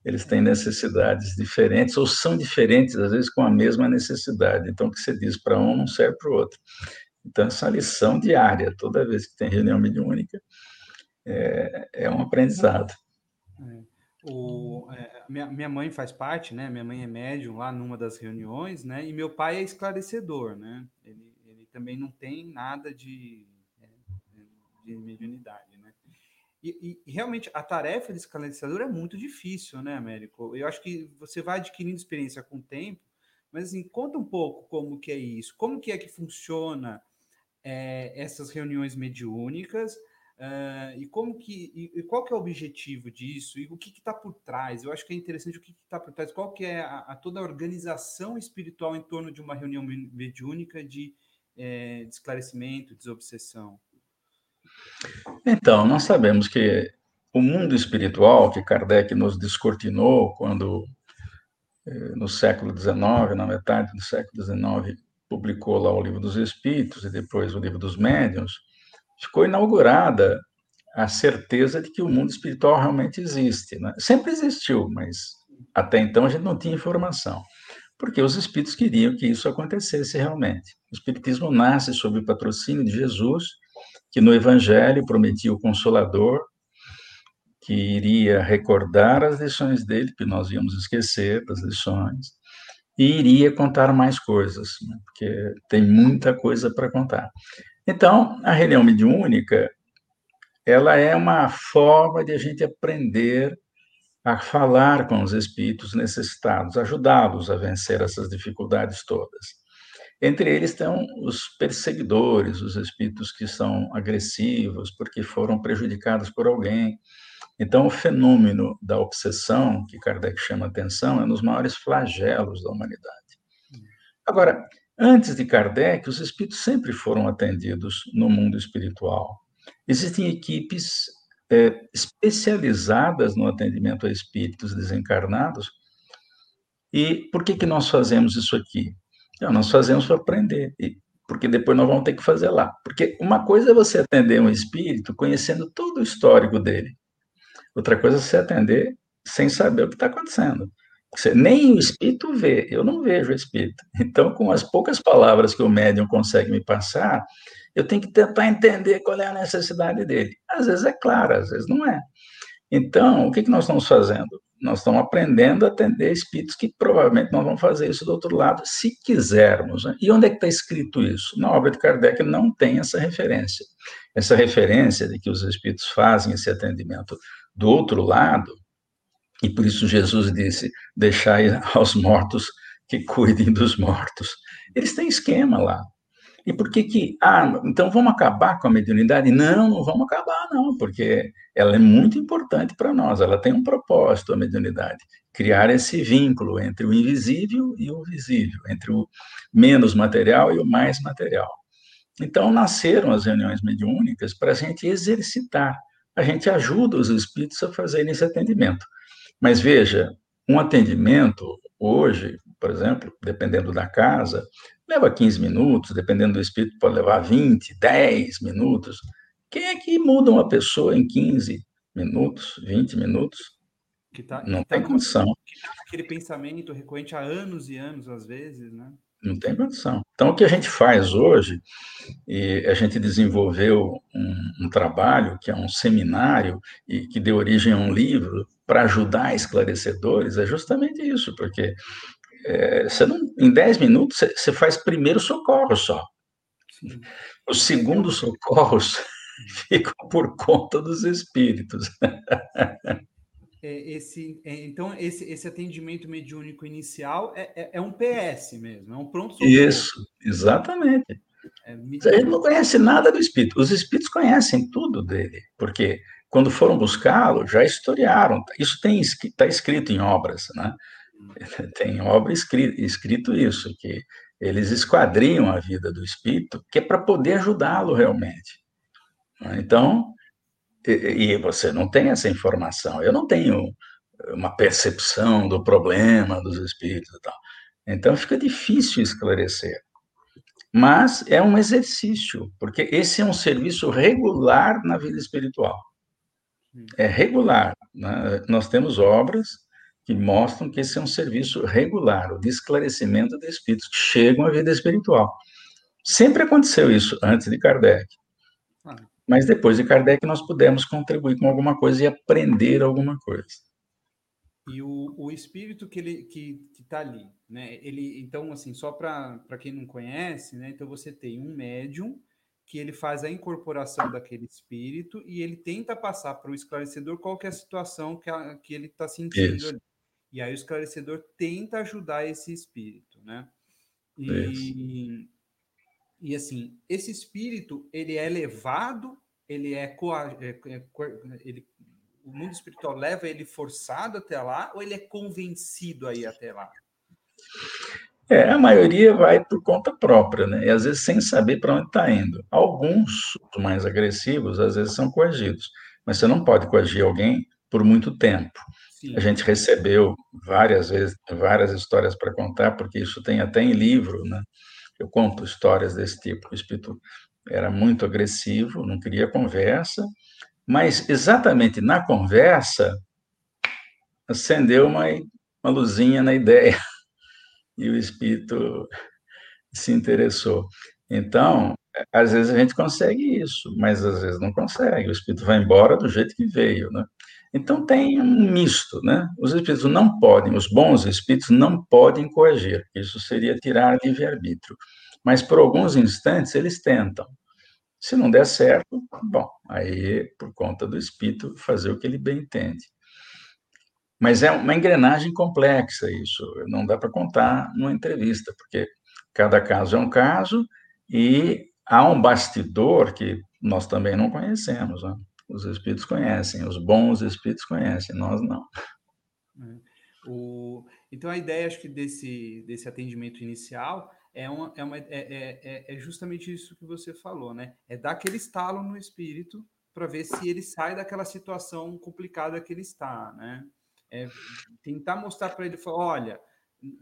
Eles têm necessidades diferentes, ou são diferentes, às vezes, com a mesma necessidade. Então, o que você diz para um não serve para o outro. Então, essa lição diária, toda vez que tem reunião mediúnica, é, é um aprendizado. É. O, é, minha, minha mãe faz parte, né? Minha mãe é médium lá numa das reuniões, né? E meu pai é esclarecedor, né? Ele, ele também não tem nada de, é, de mediunidade, né? E, e, realmente a tarefa de esclarecedor é muito difícil, né, Américo? Eu acho que você vai adquirindo experiência com o tempo, mas assim, conta um pouco como que é isso, como que é que funciona é, essas reuniões mediúnicas, Uh, e como que e, e, qual que é o objetivo disso e o que está por trás? Eu acho que é interessante o que está por trás. Qual que é a, a, toda a organização espiritual em torno de uma reunião mediúnica de, é, de esclarecimento, desobsessão? Então, nós sabemos que o mundo espiritual que Kardec nos descortinou quando eh, no século XIX, na metade do século XIX, publicou lá o livro dos Espíritos e depois o livro dos Médiuns ficou inaugurada a certeza de que o mundo espiritual realmente existe. Né? Sempre existiu, mas até então a gente não tinha informação, porque os espíritos queriam que isso acontecesse realmente. O espiritismo nasce sob o patrocínio de Jesus, que no Evangelho prometia o Consolador, que iria recordar as lições dele, que nós íamos esquecer das lições, e iria contar mais coisas, né? porque tem muita coisa para contar. Então, a reunião mediúnica, ela é uma forma de a gente aprender a falar com os espíritos necessitados, ajudá-los a vencer essas dificuldades todas. Entre eles estão os perseguidores, os espíritos que são agressivos porque foram prejudicados por alguém. Então, o fenômeno da obsessão, que Kardec chama atenção, é um dos maiores flagelos da humanidade. Agora, Antes de Kardec, os espíritos sempre foram atendidos no mundo espiritual. Existem equipes é, especializadas no atendimento a espíritos desencarnados. E por que, que nós fazemos isso aqui? Nós fazemos para aprender, porque depois nós vamos ter que fazer lá. Porque uma coisa é você atender um espírito conhecendo todo o histórico dele, outra coisa é você atender sem saber o que está acontecendo. Você, nem o espírito vê, eu não vejo o espírito. Então, com as poucas palavras que o médium consegue me passar, eu tenho que tentar entender qual é a necessidade dele. Às vezes é clara, às vezes não é. Então, o que, que nós estamos fazendo? Nós estamos aprendendo a atender espíritos que provavelmente nós vamos fazer isso do outro lado, se quisermos. Né? E onde é que está escrito isso? Na obra de Kardec não tem essa referência. Essa referência de que os espíritos fazem esse atendimento do outro lado, e por isso Jesus disse: deixai aos mortos que cuidem dos mortos. Eles têm esquema lá. E por que que, ah, então vamos acabar com a mediunidade? Não, não vamos acabar não, porque ela é muito importante para nós, ela tem um propósito, a mediunidade, criar esse vínculo entre o invisível e o visível, entre o menos material e o mais material. Então nasceram as reuniões mediúnicas para a gente exercitar, a gente ajuda os espíritos a fazerem esse atendimento. Mas veja, um atendimento hoje, por exemplo, dependendo da casa, leva 15 minutos, dependendo do espírito, pode levar 20, 10 minutos. Quem é que muda uma pessoa em 15 minutos, 20 minutos? Que tá, não que tá tem condição. Tá aquele pensamento recorrente há anos e anos, às vezes, né? Não tem condição. Então, o que a gente faz hoje, e a gente desenvolveu um, um trabalho que é um seminário e que deu origem a um livro para ajudar esclarecedores, é justamente isso, porque é, você não, em 10 minutos você, você faz primeiro socorro só. Os segundos socorros <laughs> ficam por conta dos espíritos. <laughs> É, esse, é, então esse, esse atendimento mediúnico inicial é, é, é um PS mesmo, é um pronto socorro. Isso, exatamente. É, Ele não conhece nada do espírito. Os espíritos conhecem tudo dele, porque quando foram buscá-lo, já historiaram. Isso tem está escrito em obras, né? <laughs> Tem obra escrito, escrito isso, que eles esquadriam a vida do espírito, que é para poder ajudá-lo realmente. Então, e, e você não tem essa informação. Eu não tenho uma percepção do problema dos espíritos e tal. Então fica difícil esclarecer. Mas é um exercício, porque esse é um serviço regular na vida espiritual. É regular. Né? Nós temos obras que mostram que esse é um serviço regular, o de esclarecimento de espíritos que chegam à vida espiritual. Sempre aconteceu isso antes de Kardec. Mas depois de Kardec nós pudemos contribuir com alguma coisa e aprender alguma coisa. E o, o espírito que ele que está ali, né? Ele então assim só para quem não conhece, né? Então você tem um médium que ele faz a incorporação daquele espírito e ele tenta passar para o esclarecedor qual é a situação que, a, que ele está sentindo Isso. ali. E aí o esclarecedor tenta ajudar esse espírito, né? E, e assim, esse espírito ele é levado, ele é, é, é ele o mundo espiritual leva ele forçado até lá ou ele é convencido a ir até lá? É, a maioria vai por conta própria, né? E às vezes sem saber para onde está indo. Alguns, mais agressivos, às vezes são coagidos, mas você não pode coagir alguém por muito tempo. Sim. A gente recebeu várias vezes, várias histórias para contar, porque isso tem até em livro, né? Eu conto histórias desse tipo. O espírito era muito agressivo, não queria conversa, mas exatamente na conversa, acendeu uma, uma luzinha na ideia <laughs> e o espírito se interessou. Então, às vezes a gente consegue isso, mas às vezes não consegue. O espírito vai embora do jeito que veio, né? Então tem um misto, né? Os espíritos não podem, os bons espíritos não podem coagir. Isso seria tirar livre-arbítrio. Mas por alguns instantes eles tentam. Se não der certo, bom, aí por conta do espírito fazer o que ele bem entende. Mas é uma engrenagem complexa isso, não dá para contar numa entrevista, porque cada caso é um caso e há um bastidor que nós também não conhecemos. Né? Os espíritos conhecem, os bons espíritos conhecem, nós não. É. O... Então a ideia, acho que desse, desse atendimento inicial é, uma, é, uma, é, é, é, é justamente isso que você falou, né? É dar aquele estalo no espírito para ver se ele sai daquela situação complicada que ele está, né? É tentar mostrar para ele, falar, olha,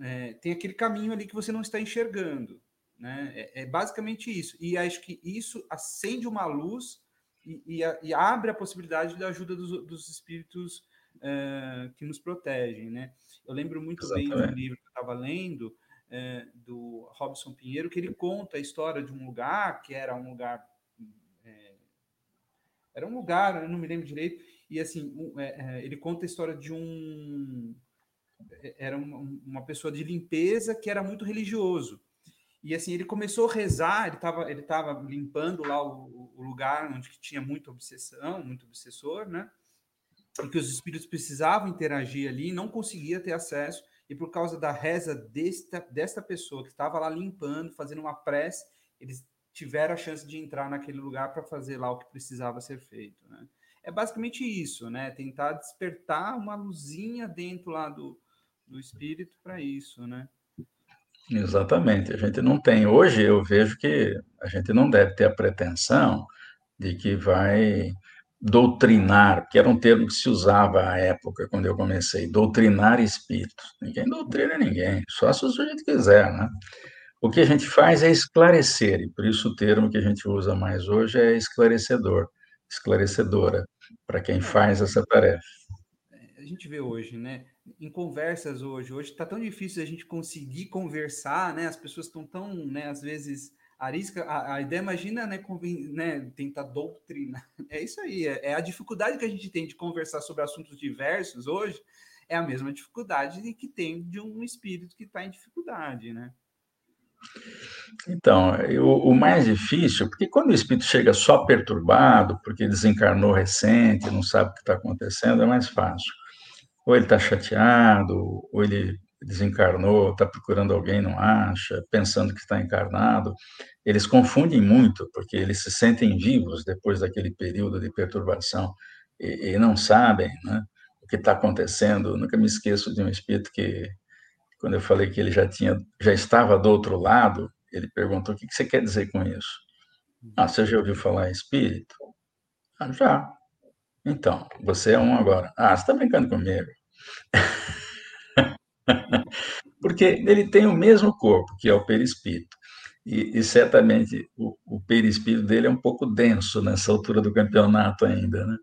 é, tem aquele caminho ali que você não está enxergando, né? É, é basicamente isso. E acho que isso acende uma luz e, e, a, e abre a possibilidade da ajuda dos, dos espíritos uh, que nos protegem, né? Eu lembro muito Exatamente. bem de um livro que eu estava lendo, é, do Robson Pinheiro, que ele conta a história de um lugar que era um lugar. É, era um lugar, eu não me lembro direito, e assim, um, é, ele conta a história de um. Era uma, uma pessoa de limpeza que era muito religioso. E assim, ele começou a rezar, ele estava ele tava limpando lá o, o, lugar onde tinha muita obsessão, muito obsessor, né? E que os espíritos precisavam interagir ali, não conseguia ter acesso e por causa da reza desta, desta pessoa que estava lá limpando, fazendo uma prece, eles tiveram a chance de entrar naquele lugar para fazer lá o que precisava ser feito. Né? É basicamente isso, né? Tentar despertar uma luzinha dentro lá do, do espírito para isso, né? Exatamente. A gente não tem. Hoje eu vejo que a gente não deve ter a pretensão de que vai doutrinar, que era um termo que se usava à época, quando eu comecei, doutrinar espíritos. Ninguém doutrina ninguém, só se o sujeito quiser, né? O que a gente faz é esclarecer, e por isso o termo que a gente usa mais hoje é esclarecedor, esclarecedora, para quem faz essa tarefa. A gente vê hoje, né? Em conversas hoje, hoje está tão difícil a gente conseguir conversar, né? As pessoas estão tão, né, às vezes, arisca, a, a, ideia, imagina, né, conven, né, tentar doutrinar. <laughs> É isso aí, é, é, a dificuldade que a gente tem de conversar sobre assuntos diversos hoje, é a mesma dificuldade que tem de um espírito que está em dificuldade, né? Então, o, o, mais difícil, porque quando o espírito chega só perturbado, porque desencarnou recente, não sabe o que está acontecendo, é mais fácil. ou ele está chateado, ou ele desencarnou, está procurando alguém, não acha, pensando que está encarnado. Eles confundem muito, porque eles se sentem vivos depois daquele período de perturbação e, e não sabem né, o que está acontecendo. nunca me esqueço de um espírito que, quando eu falei que ele já tinha, já estava do outro lado, ele perguntou: o que você quer dizer com isso? Ah, você já ouviu falar em espírito? Ah, já. Então, você é um agora. Ah, você está brincando comigo. <laughs> Porque ele tem o mesmo corpo, que é o perispírito. E, e certamente o, o, perispírito dele é um pouco denso nessa altura do campeonato ainda. Né?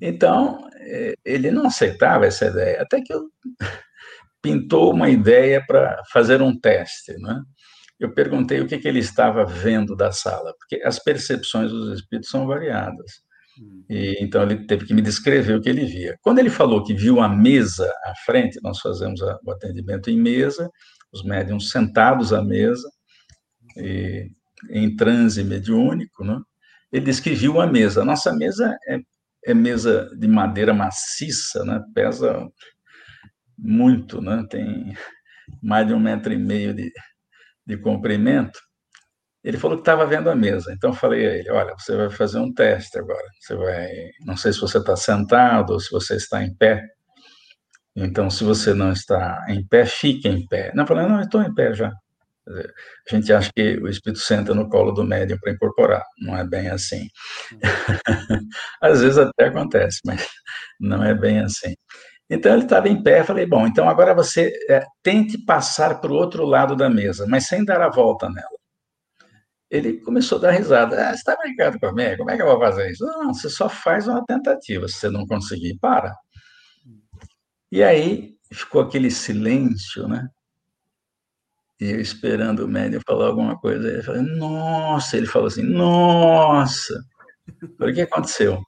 Então, é, ele não aceitava essa ideia, até que eu <laughs> pintou uma ideia para fazer um teste. Né? Eu perguntei o que, que ele estava vendo da sala, porque as percepções dos espíritos são variadas. Hum. E, então ele teve que me descrever o que ele via. Quando ele falou que viu a mesa à frente, nós fazemos a, o atendimento em mesa, os médiums sentados à mesa, e, em transe mediúnico, né? ele disse que viu a mesa. A nossa mesa é, é mesa de madeira maciça, né? pesa muito, né? tem mais de um metro e meio de, de comprimento, ele falou que estava vendo a mesa. Então eu falei a ele: olha, você vai fazer um teste agora. Você vai, não sei se você está sentado ou se você está em pé. Então, se você não está em pé, fique em pé. Não, eu falei: não, eu estou em pé já. A gente acha que o espírito senta no colo do médium para incorporar. Não é bem assim. <laughs> Às vezes até acontece, mas não é bem assim. Então ele estava em pé, falei, bom, então agora você é, tente passar para o outro lado da mesa, mas sem dar a volta nela ele começou a dar risada. Ah, você está brincando comigo? Como é que eu vou fazer isso? Não, você só faz uma tentativa. Se você não conseguir, para. E aí ficou aquele silêncio, né? E eu esperando o médium falar alguma coisa. Ele falou, nossa, ele falou assim, nossa. o que aconteceu?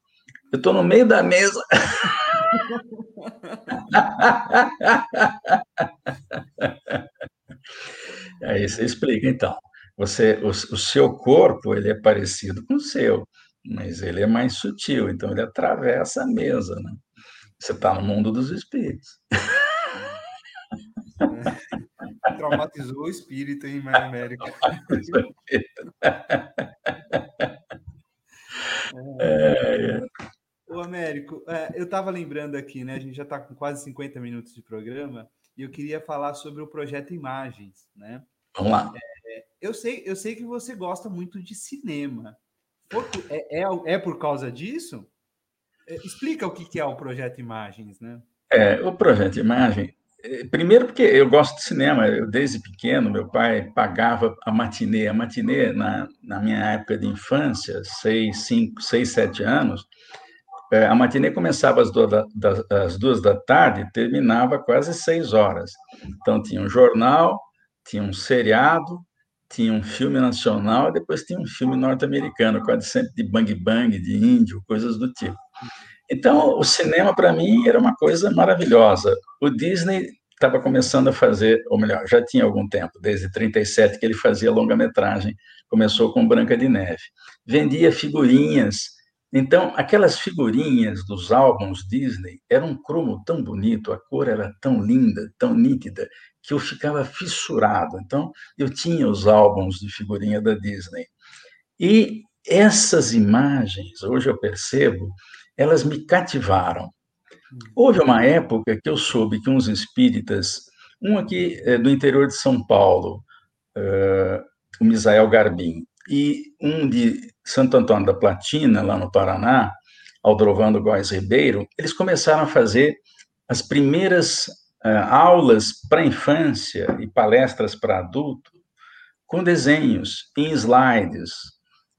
Eu estou no meio da mesa. <laughs> aí você explica, então. Você, o, o seu corpo ele é parecido com o seu, mas ele é mais sutil, então ele atravessa a mesa, né? Você está no mundo dos espíritos. <laughs> Traumatizou o espírito, hein, América? <laughs> é, é. Ô, Américo, é, eu estava lembrando aqui, né? A gente já está com quase 50 minutos de programa e eu queria falar sobre o projeto Imagens, né? Vamos lá. É, eu sei, eu sei que você gosta muito de cinema. É, é, é por causa disso? É, explica o que é o Projeto Imagens, né? É, o Projeto Imagem, é, primeiro porque eu gosto de cinema, eu desde pequeno, meu pai pagava a matinê. A matinê, na, na minha época de infância, seis, cinco, seis, sete anos, é, a matinê começava às duas, da, às duas da tarde e terminava quase seis horas. Então, tinha um jornal, tinha um seriado, tinha um filme nacional e depois tinha um filme norte-americano, quase sempre de bang bang, de índio, coisas do tipo. Então, o cinema para mim era uma coisa maravilhosa. O Disney estava começando a fazer, ou melhor, já tinha algum tempo, desde 37 que ele fazia longa-metragem. Começou com Branca de Neve. Vendia figurinhas. Então, aquelas figurinhas dos álbuns Disney eram um cromo tão bonito, a cor era tão linda, tão nítida, que eu ficava fissurado. Então, eu tinha os álbuns de figurinha da Disney. E essas imagens, hoje eu percebo, elas me cativaram. Houve uma época que eu soube que uns espíritas, um aqui é, do interior de São Paulo, uh, o Misael Garbim, e um de Santo Antônio da Platina, lá no Paraná, Aldrovando Góes Ribeiro, eles começaram a fazer as primeiras aulas para infância e palestras para adulto com desenhos em slides.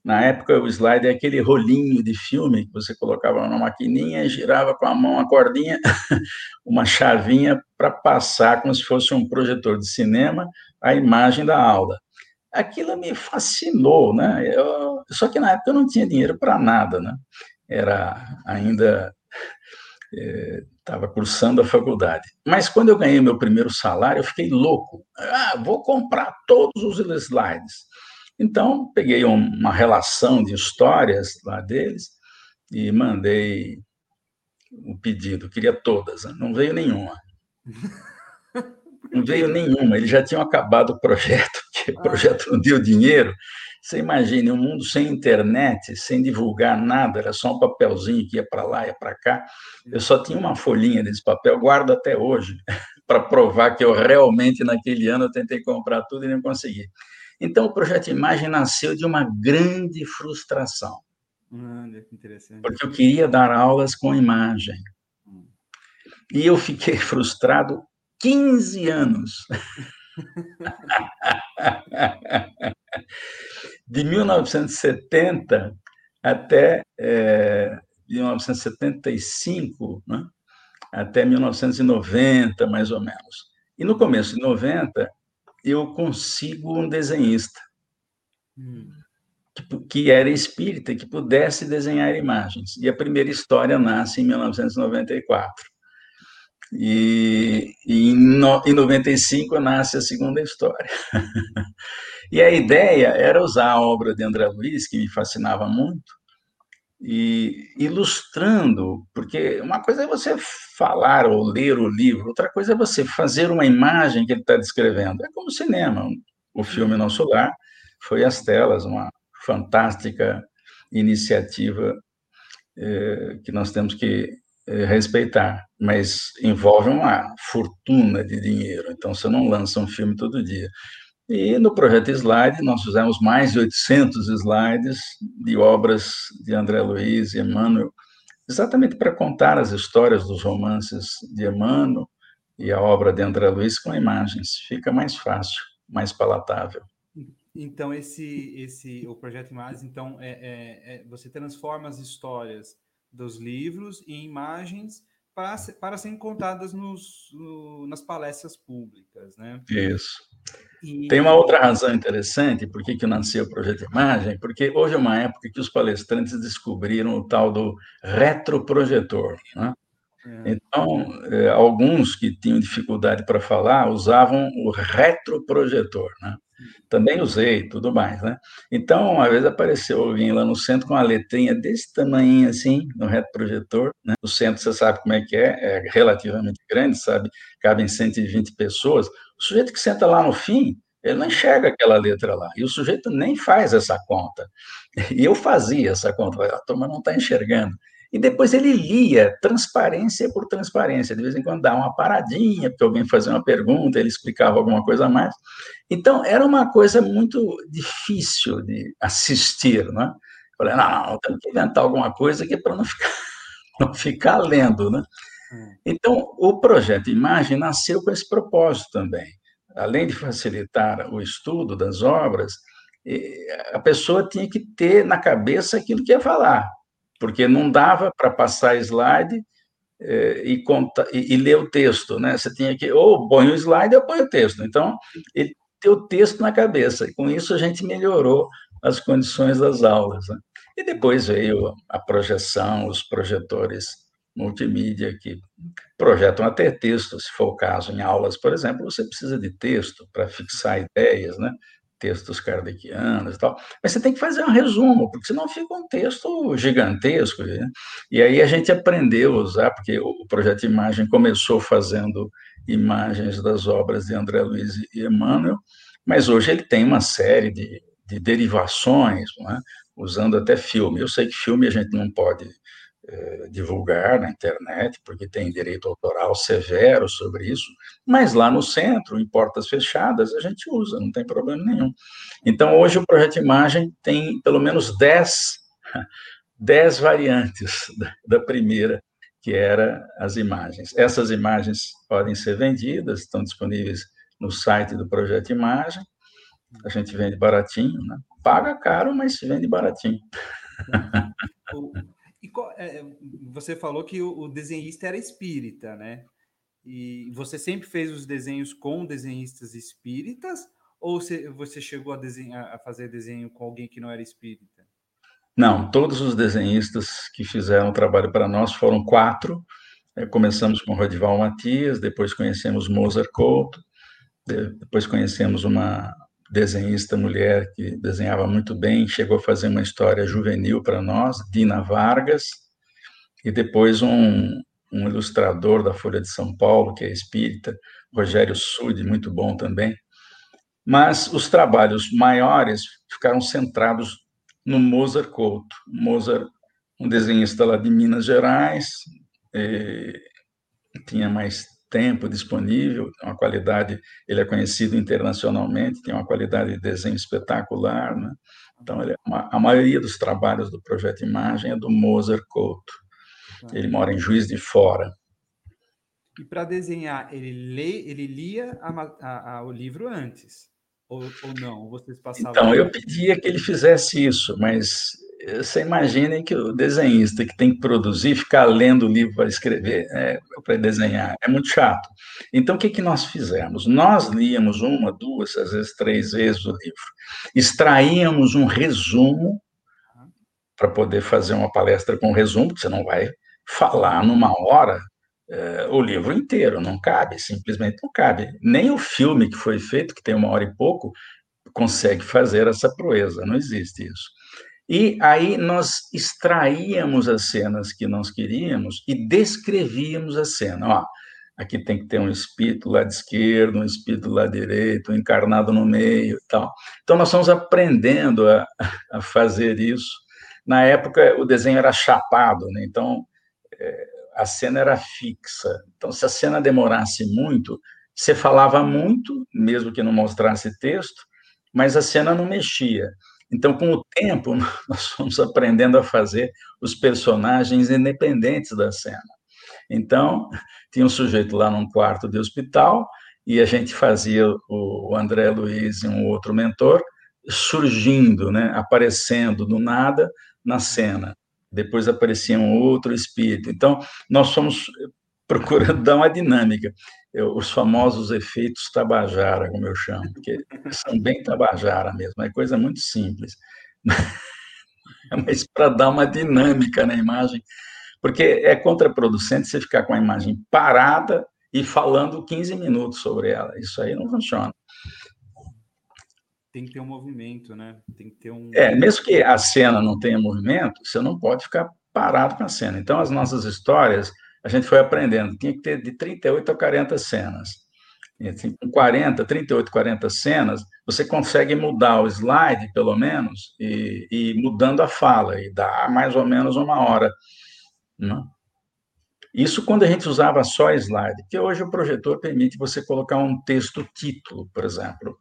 Na época, o slide é aquele rolinho de filme que você colocava na maquininha e girava com a mão a cordinha, <laughs> uma chavinha para passar como se fosse um projetor de cinema a imagem da aula. Aquilo me fascinou, né? Eu, só que na época eu não tinha dinheiro para nada, né? Era ainda estava cursando a faculdade. Mas quando eu ganhei meu primeiro salário, eu fiquei louco. Ah, vou comprar todos os slides. Então, peguei uma relação de histórias lá deles e mandei o pedido, queria todas, né? não veio nenhuma. <laughs> Não veio nenhuma, eles já tinham acabado o projeto, <laughs> que o projeto não deu dinheiro. Você imagine um mundo sem internet, sem divulgar nada, era só um papelzinho que ia para lá, ia para cá. Eu só tinha uma folhinha desse papel, guardo até hoje, <laughs> para provar que eu realmente, naquele ano, eu tentei comprar tudo e não consegui. Então, o projeto Imagem nasceu de uma grande frustração. Hum, interessante. Porque eu queria dar aulas com imagem. Hum. E eu fiquei <laughs> frustrado 15 anos. <laughs> de 1970 até é, 1975, né? até 1990, mais ou menos. E no começo de 90, eu consigo um desenhista hum. que, que, era espírita, que pudesse desenhar imagens. E a primeira história nasce em 1994. E, e no, em 95 nasce a segunda história. <laughs> e a ideia era usar a obra de André Luiz, que me fascinava muito, e ilustrando, porque uma coisa é você falar ou ler o livro, outra coisa é você fazer uma imagem que ele está descrevendo. É como cinema. O filme Nosso Lar foi as telas, uma fantástica iniciativa eh, que nós temos que respeitar, mas envolve uma fortuna de dinheiro, então você não lança um filme todo dia. E no projeto Slide, nós fizemos mais de 800 slides de obras de André Luiz e Emmanuel, exatamente para contar as histórias dos romances de Emmanuel e a obra de André Luiz com imagens. Fica mais fácil, mais palatável. Então, esse, esse, o projeto Imagens, então, é, é, é, você transforma as histórias dos livros em imagens para, para serem contadas nos, no, nas palestras públicas, né? Isso. E... Tem uma outra razão interessante por que, que nasceu o projeto Imagem, porque hoje é uma época que os palestrantes descobriram o tal do retroprojetor. Né? É. Então, é, alguns que tinham dificuldade para falar usavam o retroprojetor. Né? Também usei, tudo mais. Né? Então, uma vez apareceu alguém lá no centro com uma letrinha desse tamanho assim, no retroprojetor. Né? O centro, você sabe como é que é, é relativamente grande, sabe? Cabem 120 pessoas. O sujeito que senta lá no fim, ele não enxerga aquela letra lá. E o sujeito nem faz essa conta. E eu fazia essa conta. A turma não está enxergando. E depois ele lia transparência por transparência. De vez em quando dava uma paradinha, porque alguém fazia uma pergunta, ele explicava alguma coisa a mais. Então, era uma coisa muito difícil de assistir, né? Falei, não, não, tenho que inventar alguma coisa aqui para não ficar, <laughs> não ficar lendo, né? Hum. Então, o projeto Imagem nasceu com esse propósito também. Além de facilitar o estudo das obras, a pessoa tinha que ter na cabeça aquilo que ia falar porque não dava para passar slide eh, e, conta, e, e, ler o texto, né? Você tinha que ou põe o slide ou põe o texto. Então, ele tem o texto na cabeça. E com isso a gente melhorou as condições das aulas. Né? E depois veio a projeção, os projetores multimídia que projetam até texto, se for o caso, em aulas, por exemplo, você precisa de texto para fixar ideias, né? Textos kardecianos e tal, mas você tem que fazer um resumo, porque senão fica um texto gigantesco. Né? E aí a gente aprendeu a usar, porque o projeto Imagem começou fazendo imagens das obras de André Luiz e Emmanuel, mas hoje ele tem uma série de, de derivações, né? usando até filme. Eu sei que filme a gente não pode divulgar na internet, porque tem direito autoral severo sobre isso, mas lá no centro, em portas fechadas, a gente usa, não tem problema nenhum. Então, hoje o projeto Imagem tem pelo menos 10, 10 <laughs> variantes da primeira, que era as imagens. Essas imagens podem ser vendidas, estão disponíveis no site do Projeto Imagem, a gente vende baratinho, né? paga caro, mas se vende baratinho. E é, você falou que o, o, desenhista era espírita, né? E você sempre fez os desenhos com desenhistas espíritas ou você, chegou a, desenhar, a fazer desenho com alguém que não era espírita? Não, todos os desenhistas que fizeram trabalho para nós foram quatro. É, começamos com Rodival Matias, depois conhecemos Mozart Couto, depois conhecemos uma desenhista mulher que desenhava muito bem, chegou a fazer uma história juvenil para nós, Dina Vargas, e depois um, um ilustrador da Folha de São Paulo, que é espírita, Rogério Sudi, muito bom também. Mas os trabalhos maiores ficaram centrados no Mozart Couto. Mozart, um desenhista lá de Minas Gerais, tinha mais tempo disponível, uma qualidade, ele é conhecido internacionalmente, tem uma qualidade de desenho espetacular, né? Então, ele, a maioria dos trabalhos do projeto Imagem é do Mozart Couto. Ele mora em Juiz de Fora. E para desenhar, ele, lê, ele lia a, a, a, o livro antes? Ou, ou não? Vocês passavam... Então, eu pedia que ele fizesse isso, mas você imagina que o desenhista que tem que produzir, ficar lendo o livro para escrever, é, para desenhar, é muito chato. Então, o que, que nós fizemos? Nós líamos uma, duas, às vezes três vezes o livro, extraíamos um resumo para poder fazer uma palestra com resumo, que você não vai falar numa hora é, o livro inteiro, não cabe, simplesmente não cabe. Nem o filme que foi feito, que tem uma hora e pouco, consegue fazer essa proeza, não existe isso. E aí nós extraíamos as cenas que nós queríamos e descrevíamos a cena. Ó, aqui tem que ter um espírito lá de esquerdo, um espírito lá direito, um encarnado no meio e tal. Então nós estamos aprendendo a, <laughs> a fazer isso. Na época o desenho era chapado, né? então é, a cena era fixa. Então, se a cena demorasse muito, você falava muito, mesmo que não mostrasse texto, mas a cena não mexia. Então, com o tempo, <laughs> nós fomos aprendendo a fazer os personagens independentes da cena. Então, tinha um sujeito lá num quarto de hospital, e a gente fazia o André Luiz e um outro mentor surgindo, né, aparecendo do nada na cena depois aparecia um outro espírito. Então, nós fomos procurando dar uma dinâmica. Eu, os famosos efeitos Tabajara, como eu chamo, que são bem Tabajara mesmo, é coisa muito simples. <laughs> Mas para dar uma dinâmica na imagem, porque é contraproducente você ficar com a imagem parada e falando 15 minutos sobre ela. Isso aí não funciona tem que ter um movimento, né? Tem que ter um. É, mesmo que a cena não tenha movimento, você não pode ficar parado com a cena. Então, as nossas histórias, a gente foi aprendendo, tinha que ter de 38 a 40 cenas. Assim, com 40, 38, 40 cenas, você consegue mudar o slide, pelo menos, e, e mudando a fala, e dá mais ou menos uma hora. Né? Isso quando a gente usava só slide, porque hoje o projetor permite você colocar um texto título, por exemplo.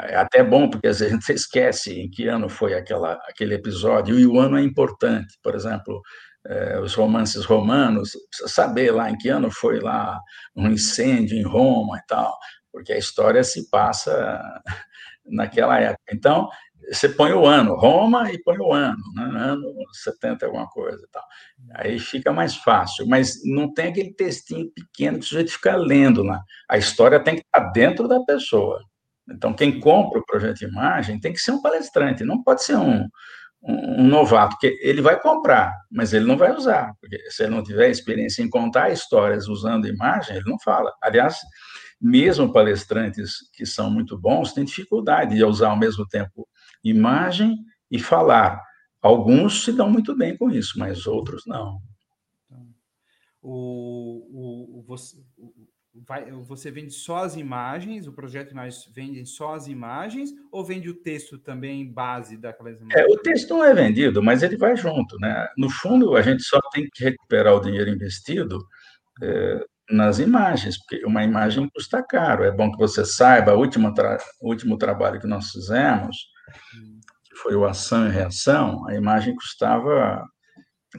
É até bom, porque às vezes a gente esquece em que ano foi aquela, aquele episódio, e o ano é importante. Por exemplo, é, os romances romanos, precisa saber lá em que ano foi lá um incêndio em Roma e tal, porque a história se passa <laughs> naquela época. Então, você põe o ano, Roma e põe o ano, né? ano 70 alguma coisa e tal. Aí fica mais fácil, mas não tem aquele textinho pequeno que o sujeito fica lendo lá. A história tem que estar dentro da pessoa. Então, quem compra o projeto de imagem tem que ser um palestrante, não pode ser um, um, um, novato, porque ele vai comprar, mas ele não vai usar, porque se ele não tiver experiência em contar histórias usando imagem, ele não fala. Aliás, mesmo palestrantes que são muito bons têm dificuldade de usar ao mesmo tempo imagem e falar. Alguns se dão muito bem com isso, mas outros não. O, o, você, vai, você vende só as imagens, o projeto nós vende só as imagens, ou vende o texto também base daquelas imagens? É, o texto não é vendido, mas ele vai junto, né? No fundo, a gente só tem que recuperar o dinheiro investido é, nas imagens, porque uma imagem custa caro. É bom que você saiba, o último, tra último trabalho que nós fizemos, que foi o Ação e Reação, a imagem custava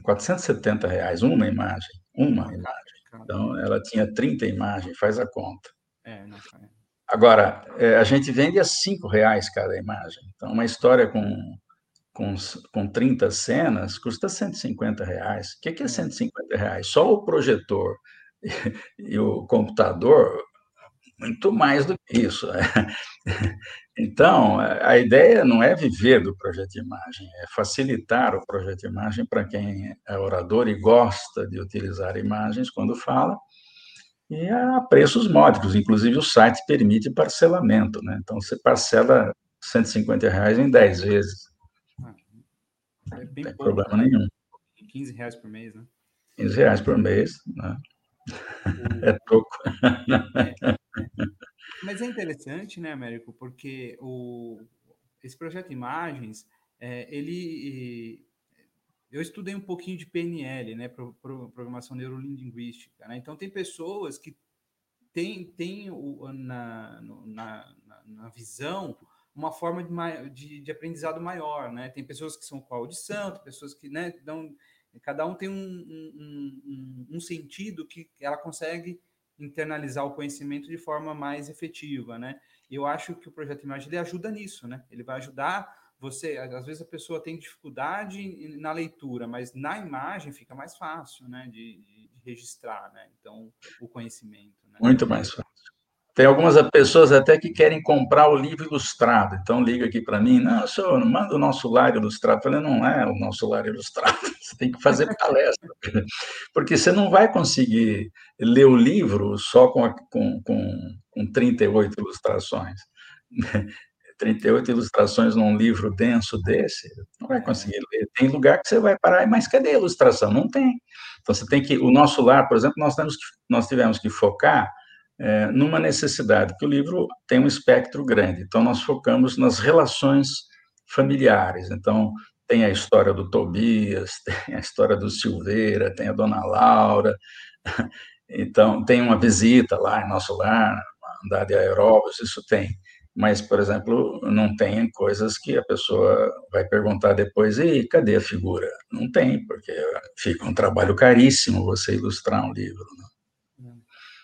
470 reais, uma imagem, uma imagem. Então, ela tinha 30 imagens, faz a conta. É, não, é. Agora, a gente vende a cinco reais cada imagem. Então, uma história com, com, com 30 cenas custa 150 reais. O que é 150 é. reais? Só o projetor e, <laughs> e o computador, muito mais do que isso. <laughs> Então, a ideia não é viver do projeto de imagem, é facilitar o projeto de imagem para quem é orador e gosta de utilizar imagens quando fala, e a preços módicos. Inclusive, o site permite parcelamento, né? Então, você parcela 150 reais em 10 vezes. Ah, é não tem pouco, problema né? nenhum. 15 reais por mês, né? 15 reais por mês, né? <laughs> É pouco. <laughs> É, é. Mas é interessante, né, Américo, porque o, esse projeto Imagens, é, ele eu estudei um pouquinho de PNL, né, pro, pro, programação neurolinguística, né? Então tem pessoas que têm tem o, na, na, na, visão uma forma de, de, de, aprendizado maior, né? Tem pessoas que são com audição, tem pessoas que, né, dão, cada um tem um, um, um, um sentido que ela consegue internalizar o conhecimento de forma mais efetiva, né? Eu acho que o projeto Imagem ele ajuda nisso, né? Ele vai ajudar você, às vezes a pessoa tem dificuldade na leitura, mas na imagem fica mais fácil, né, de, de, registrar, né? Então, o conhecimento. Né? Muito mais fácil. Tem algumas pessoas até que querem comprar o livro ilustrado, então liga aqui para mim, não, senhor, manda o nosso lar ilustrado. Eu falei, não é o nosso lar ilustrado, <laughs> você tem que fazer palestra, porque você não vai conseguir ler o livro só com, com, com, com 38 ilustrações. <laughs> 38 ilustrações num livro denso desse, não vai conseguir ler. Tem lugar que você vai parar, mas cadê a ilustração? Não tem. Então você tem que, o nosso lar, por exemplo, nós temos que, nós tivemos que focar é, numa necessidade, que o livro tem um espectro grande. Então nós focamos nas relações familiares. Então tem a história do Tobias, <laughs> tem a história do Silveira, tem a Dona Laura. <laughs> Então tem uma visita lá em nosso lar, andar de aeróbicos, isso tem mas, por exemplo, não tem coisas que a pessoa vai perguntar depois, e cadê a figura? Não tem, porque fica um trabalho caríssimo você ilustrar um livro.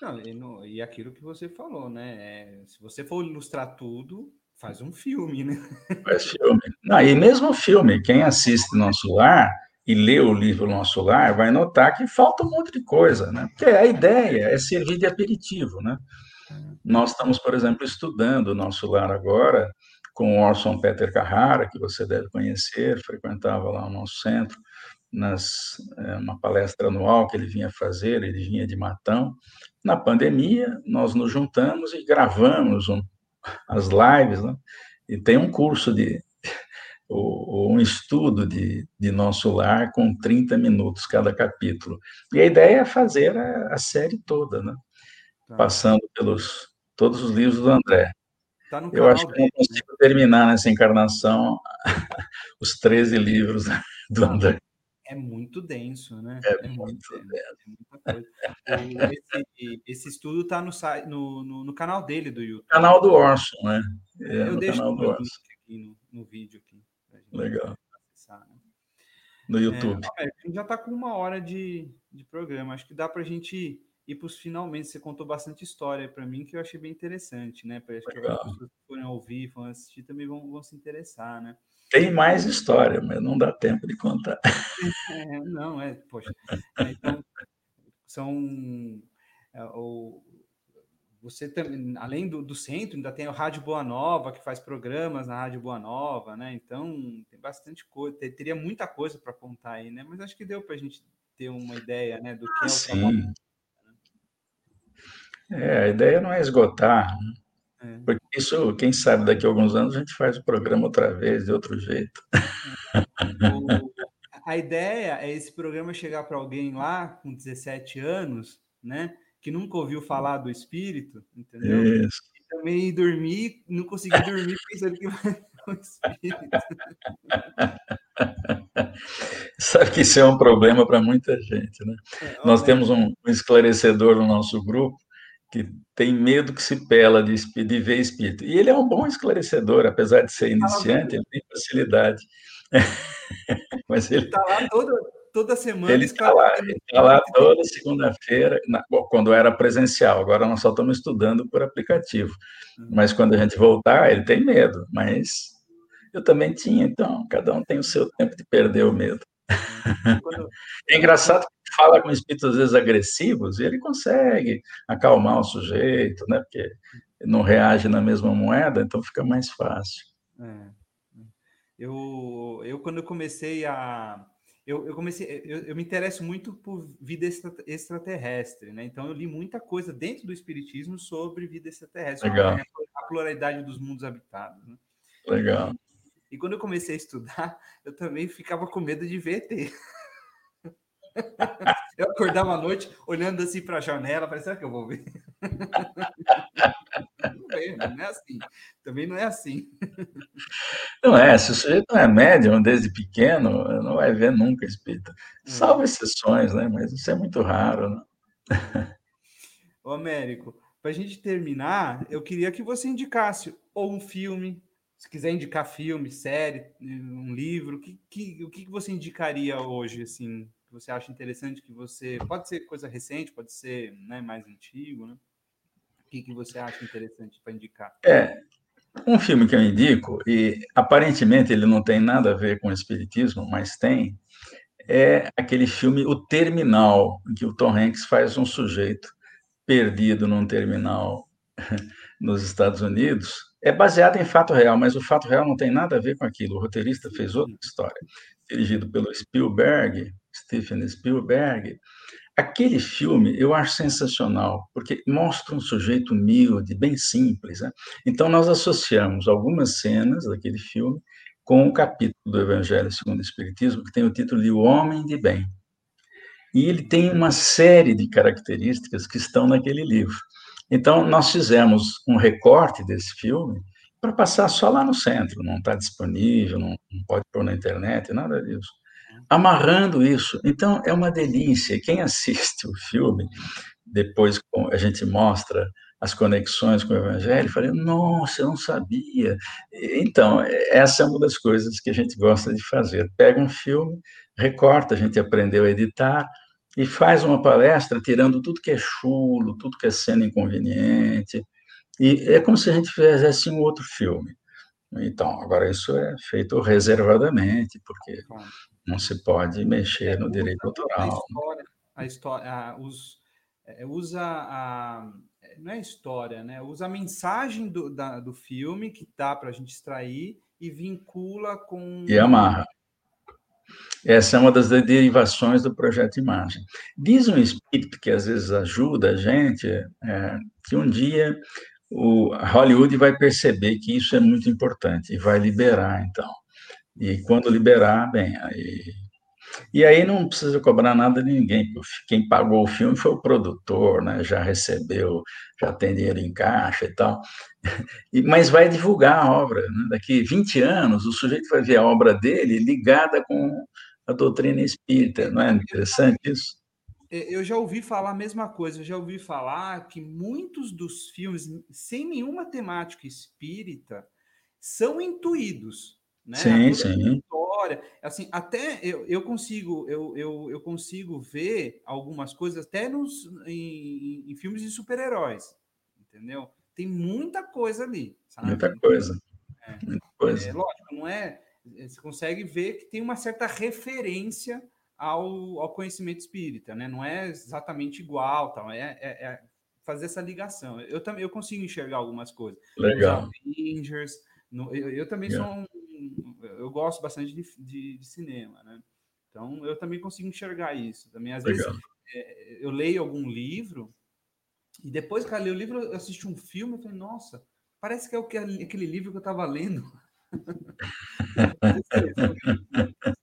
Não, e, no, e, aquilo que você falou, né? É, se você for ilustrar tudo, faz um filme, né? Faz filme. Não, e mesmo filme, quem assiste Nosso Lar e lê o livro Nosso Lar vai notar que falta um monte de coisa, né? Porque a ideia é servir de aperitivo, né? Nós estamos, por exemplo, estudando o nosso lar agora com Orson Peter Carrara, que você deve conhecer, frequentava lá o nosso centro, nas é, uma palestra anual que ele vinha fazer, ele vinha de Matão. Na pandemia, nós nos juntamos e gravamos um, as lives, né? e tem um curso de um estudo de, de nosso lar com 30 minutos cada capítulo. E a ideia é fazer a, a série toda, né? Tá. passando pelos todos os livros do André. Tá Eu acho que não consigo terminar nessa encarnação <laughs> os 13 livros do André. É muito denso, né? É, é muito denso. É esse, esse, estudo está no, no, no, canal dele do YouTube. Canal do Orson, né? É, Eu deixo o link aqui no, no vídeo. Aqui, Legal. Acessar, né? No YouTube. É, a gente já está com uma hora de, de programa. Acho que dá para a gente e para os finalmente. Você contou bastante história para mim que eu achei bem interessante, né? Para as pessoas que forem ouvir, forem assistir, também vão, vão se interessar, né? Tem mais história, mas não dá tempo de contar. É, não, é, poxa. É, então, são. É, o, você também, além do, do, centro, ainda tem o Rádio Boa Nova, que faz programas na Rádio Boa Nova, né? Então, tem bastante coisa, teria muita coisa para contar aí, né? Mas acho que deu para a gente ter uma ideia, né, do que é o sim. trabalho é, a ideia não é esgotar, né? é. porque isso, quem sabe, daqui a alguns anos a gente faz o programa outra vez, de outro jeito. O, a ideia é esse programa chegar para alguém lá com 17 anos, né, que nunca ouviu falar do espírito, entendeu? Isso. E também dormir, não conseguir dormir pensando que vai o espírito. <laughs> Sabe que isso é um problema para muita gente, né? É, Nós temos um esclarecedor no nosso grupo que tem medo que se pela de, de ver espírito. E ele é um bom esclarecedor, apesar de ser iniciante, ele tem facilidade. <laughs> Mas ele está lá toda, toda semana. Ele está lá, ele está lá toda segunda-feira, quando era presencial. Agora nós só estamos estudando por aplicativo. Uhum. Mas quando a gente voltar, ele tem medo. Mas eu também tinha, então, cada um tem o seu tempo de perder o medo. <laughs> É engraçado que fala com espíritos às vezes agressivos e ele consegue acalmar o sujeito, né? Porque não reage na mesma moeda, então fica mais fácil. É. Eu, eu quando eu comecei a eu, eu comecei eu, eu, me interesso muito por vida extraterrestre, né? Então eu li muita coisa dentro do espiritismo sobre vida extraterrestre, Legal. a pluralidade dos mundos habitados. Né? Legal. E quando eu comecei a estudar, eu também ficava com medo de ver ET. <laughs> Eu acordava à noite olhando assim para a janela, falei, será que eu vou ver? <laughs> Não é assim. Também não é assim. Não é, se o sujeito não é médium desde pequeno, não vai ver nunca espírita. Salvo hum. exceções, né? Mas isso é muito raro, né? Ô, Américo, para a gente terminar, eu queria que você indicasse ou um filme, se quiser indicar filme, série, um livro, que, que, o que você indicaria hoje, assim, que você acha interessante, que você... Pode ser coisa recente, pode ser né, mais antigo, né? O que, que você acha interessante para indicar? É, um filme que eu indico, e aparentemente ele não tem nada a ver com o espiritismo, mas tem, é aquele filme O Terminal, em que o Tom Hanks faz um sujeito perdido num terminal <laughs> nos Estados Unidos. É baseado em fato real, mas o fato real não tem nada a ver com aquilo. O roteirista fez outra história, dirigido pelo Spielberg, Stephen Spielberg, Aquele filme eu acho sensacional, porque mostra um sujeito humilde, bem simples. Né? Então, nós associamos algumas cenas daquele filme com um capítulo do Evangelho segundo o Espiritismo, que tem o título de O Homem de Bem. E ele tem uma série de características que estão naquele livro. Então, nós fizemos um recorte desse filme para passar só lá no centro, não está disponível, não, não pode pôr na internet, nada disso amarrando isso. Então, é uma delícia. Quem assiste o filme, depois a gente mostra as conexões com o Evangelho, falei, nossa, eu não sabia. Então, essa é uma das coisas que a gente gosta de fazer. Pega um filme, recorta, a gente aprendeu a editar, e faz uma palestra tirando tudo que é chulo, tudo que é cena inconveniente, e é como se a gente fizesse um outro filme. Então, agora isso é feito reservadamente, porque não se pode mexer é, no direito autoral. A história, a história a, os, é, usa a. Não é história, né? Usa a mensagem do, da, do filme que dá para a gente extrair e vincula com. E amarra. Essa é uma das derivações do projeto Imagem. Diz um espírito que às vezes ajuda a gente, é, que um dia o Hollywood vai perceber que isso é muito importante e vai liberar, então. E quando liberar, bem, aí. E aí não precisa cobrar nada de ninguém. Quem pagou o filme foi o produtor, né? já recebeu, já tem dinheiro em caixa e tal. <laughs> Mas vai divulgar a obra. Né? Daqui 20 anos, o sujeito vai ver a obra dele ligada com a doutrina espírita. Não é interessante isso? É, eu já ouvi falar a mesma coisa. Eu já ouvi falar que muitos dos filmes, sem nenhuma temática espírita, são intuídos né? Sim, sim. História, assim, até eu, eu consigo eu, eu, eu consigo ver algumas coisas até nos em, em filmes de super-heróis, entendeu? Tem muita coisa ali, sabe? Muita coisa. É, muita coisa. É, lógico, não é, é? Você consegue ver que tem uma certa referência ao, ao conhecimento espírita, né? Não é exatamente igual, tal. É, é, é fazer essa ligação. Eu também eu consigo enxergar algumas coisas. Legal. Avengers, no, eu, eu, também sou um eu gosto bastante de, de, de, cinema, né? Então eu também consigo enxergar isso. Também às Legal. vezes é, eu leio algum livro e depois que eu leio o livro eu assisto um filme e falei, nossa, parece que é o que aquele livro que eu estava lendo. <laughs>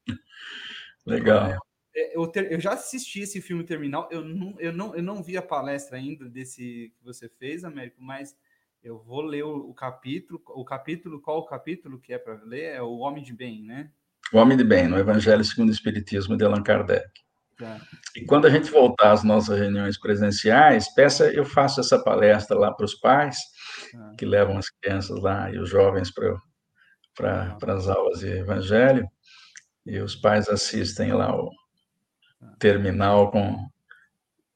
Legal. É, eu, ter, eu, já assisti esse filme Terminal, eu não, eu, não, eu não vi a palestra ainda desse que você fez, Américo, mas eu vou ler o, o, capítulo. O capítulo, qual o capítulo que é para ler? É o Homem de Bem, né? O Homem de Bem, no Evangelho segundo o Espiritismo de Allan Kardec. Tá. E quando a gente voltar às nossas reuniões presenciais, peça, eu faço essa palestra lá para os pais, tá. que levam as crianças lá e os jovens para tá. as aulas de Evangelho, e os pais assistem lá o tá. terminal com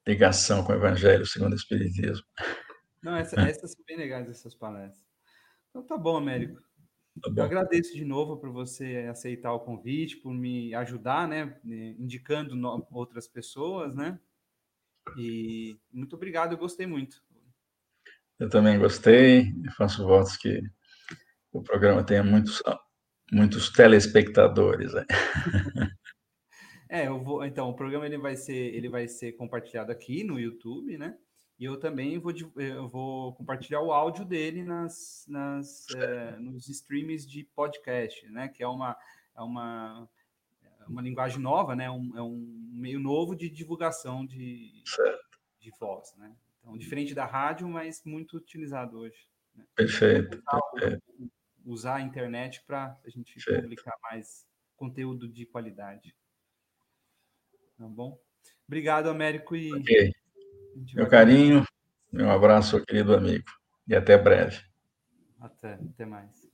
ligação com o Evangelho segundo o Espiritismo. Não, essa, é. essas são bem legais, essas palestras. Então tá bom, Américo. Tá bom. Eu agradeço de novo por você aceitar o convite, por me ajudar, né? Indicando outras pessoas, né? E muito obrigado, eu gostei muito. Eu também gostei, eu faço votos que o programa tenha muitos, muitos telespectadores. Né? <laughs> é, eu vou. Então, o programa ele vai ser, ele vai ser compartilhado aqui no YouTube, né? E eu também vou, eu vou compartilhar o áudio dele nas, nas, é, nos streams de podcast, né? Que é uma, é uma, uma linguagem nova, né? Um, é um meio novo de divulgação de, de voz, né? Então, diferente da rádio, mas muito utilizado hoje. Né? Perfeito. Usar, perfeito. usar a internet para a gente perfeito. publicar mais conteúdo de qualidade. Tá bom? Obrigado, Américo. E okay. Meu carinho, meu abraço, querido amigo. E até breve. Até, até mais.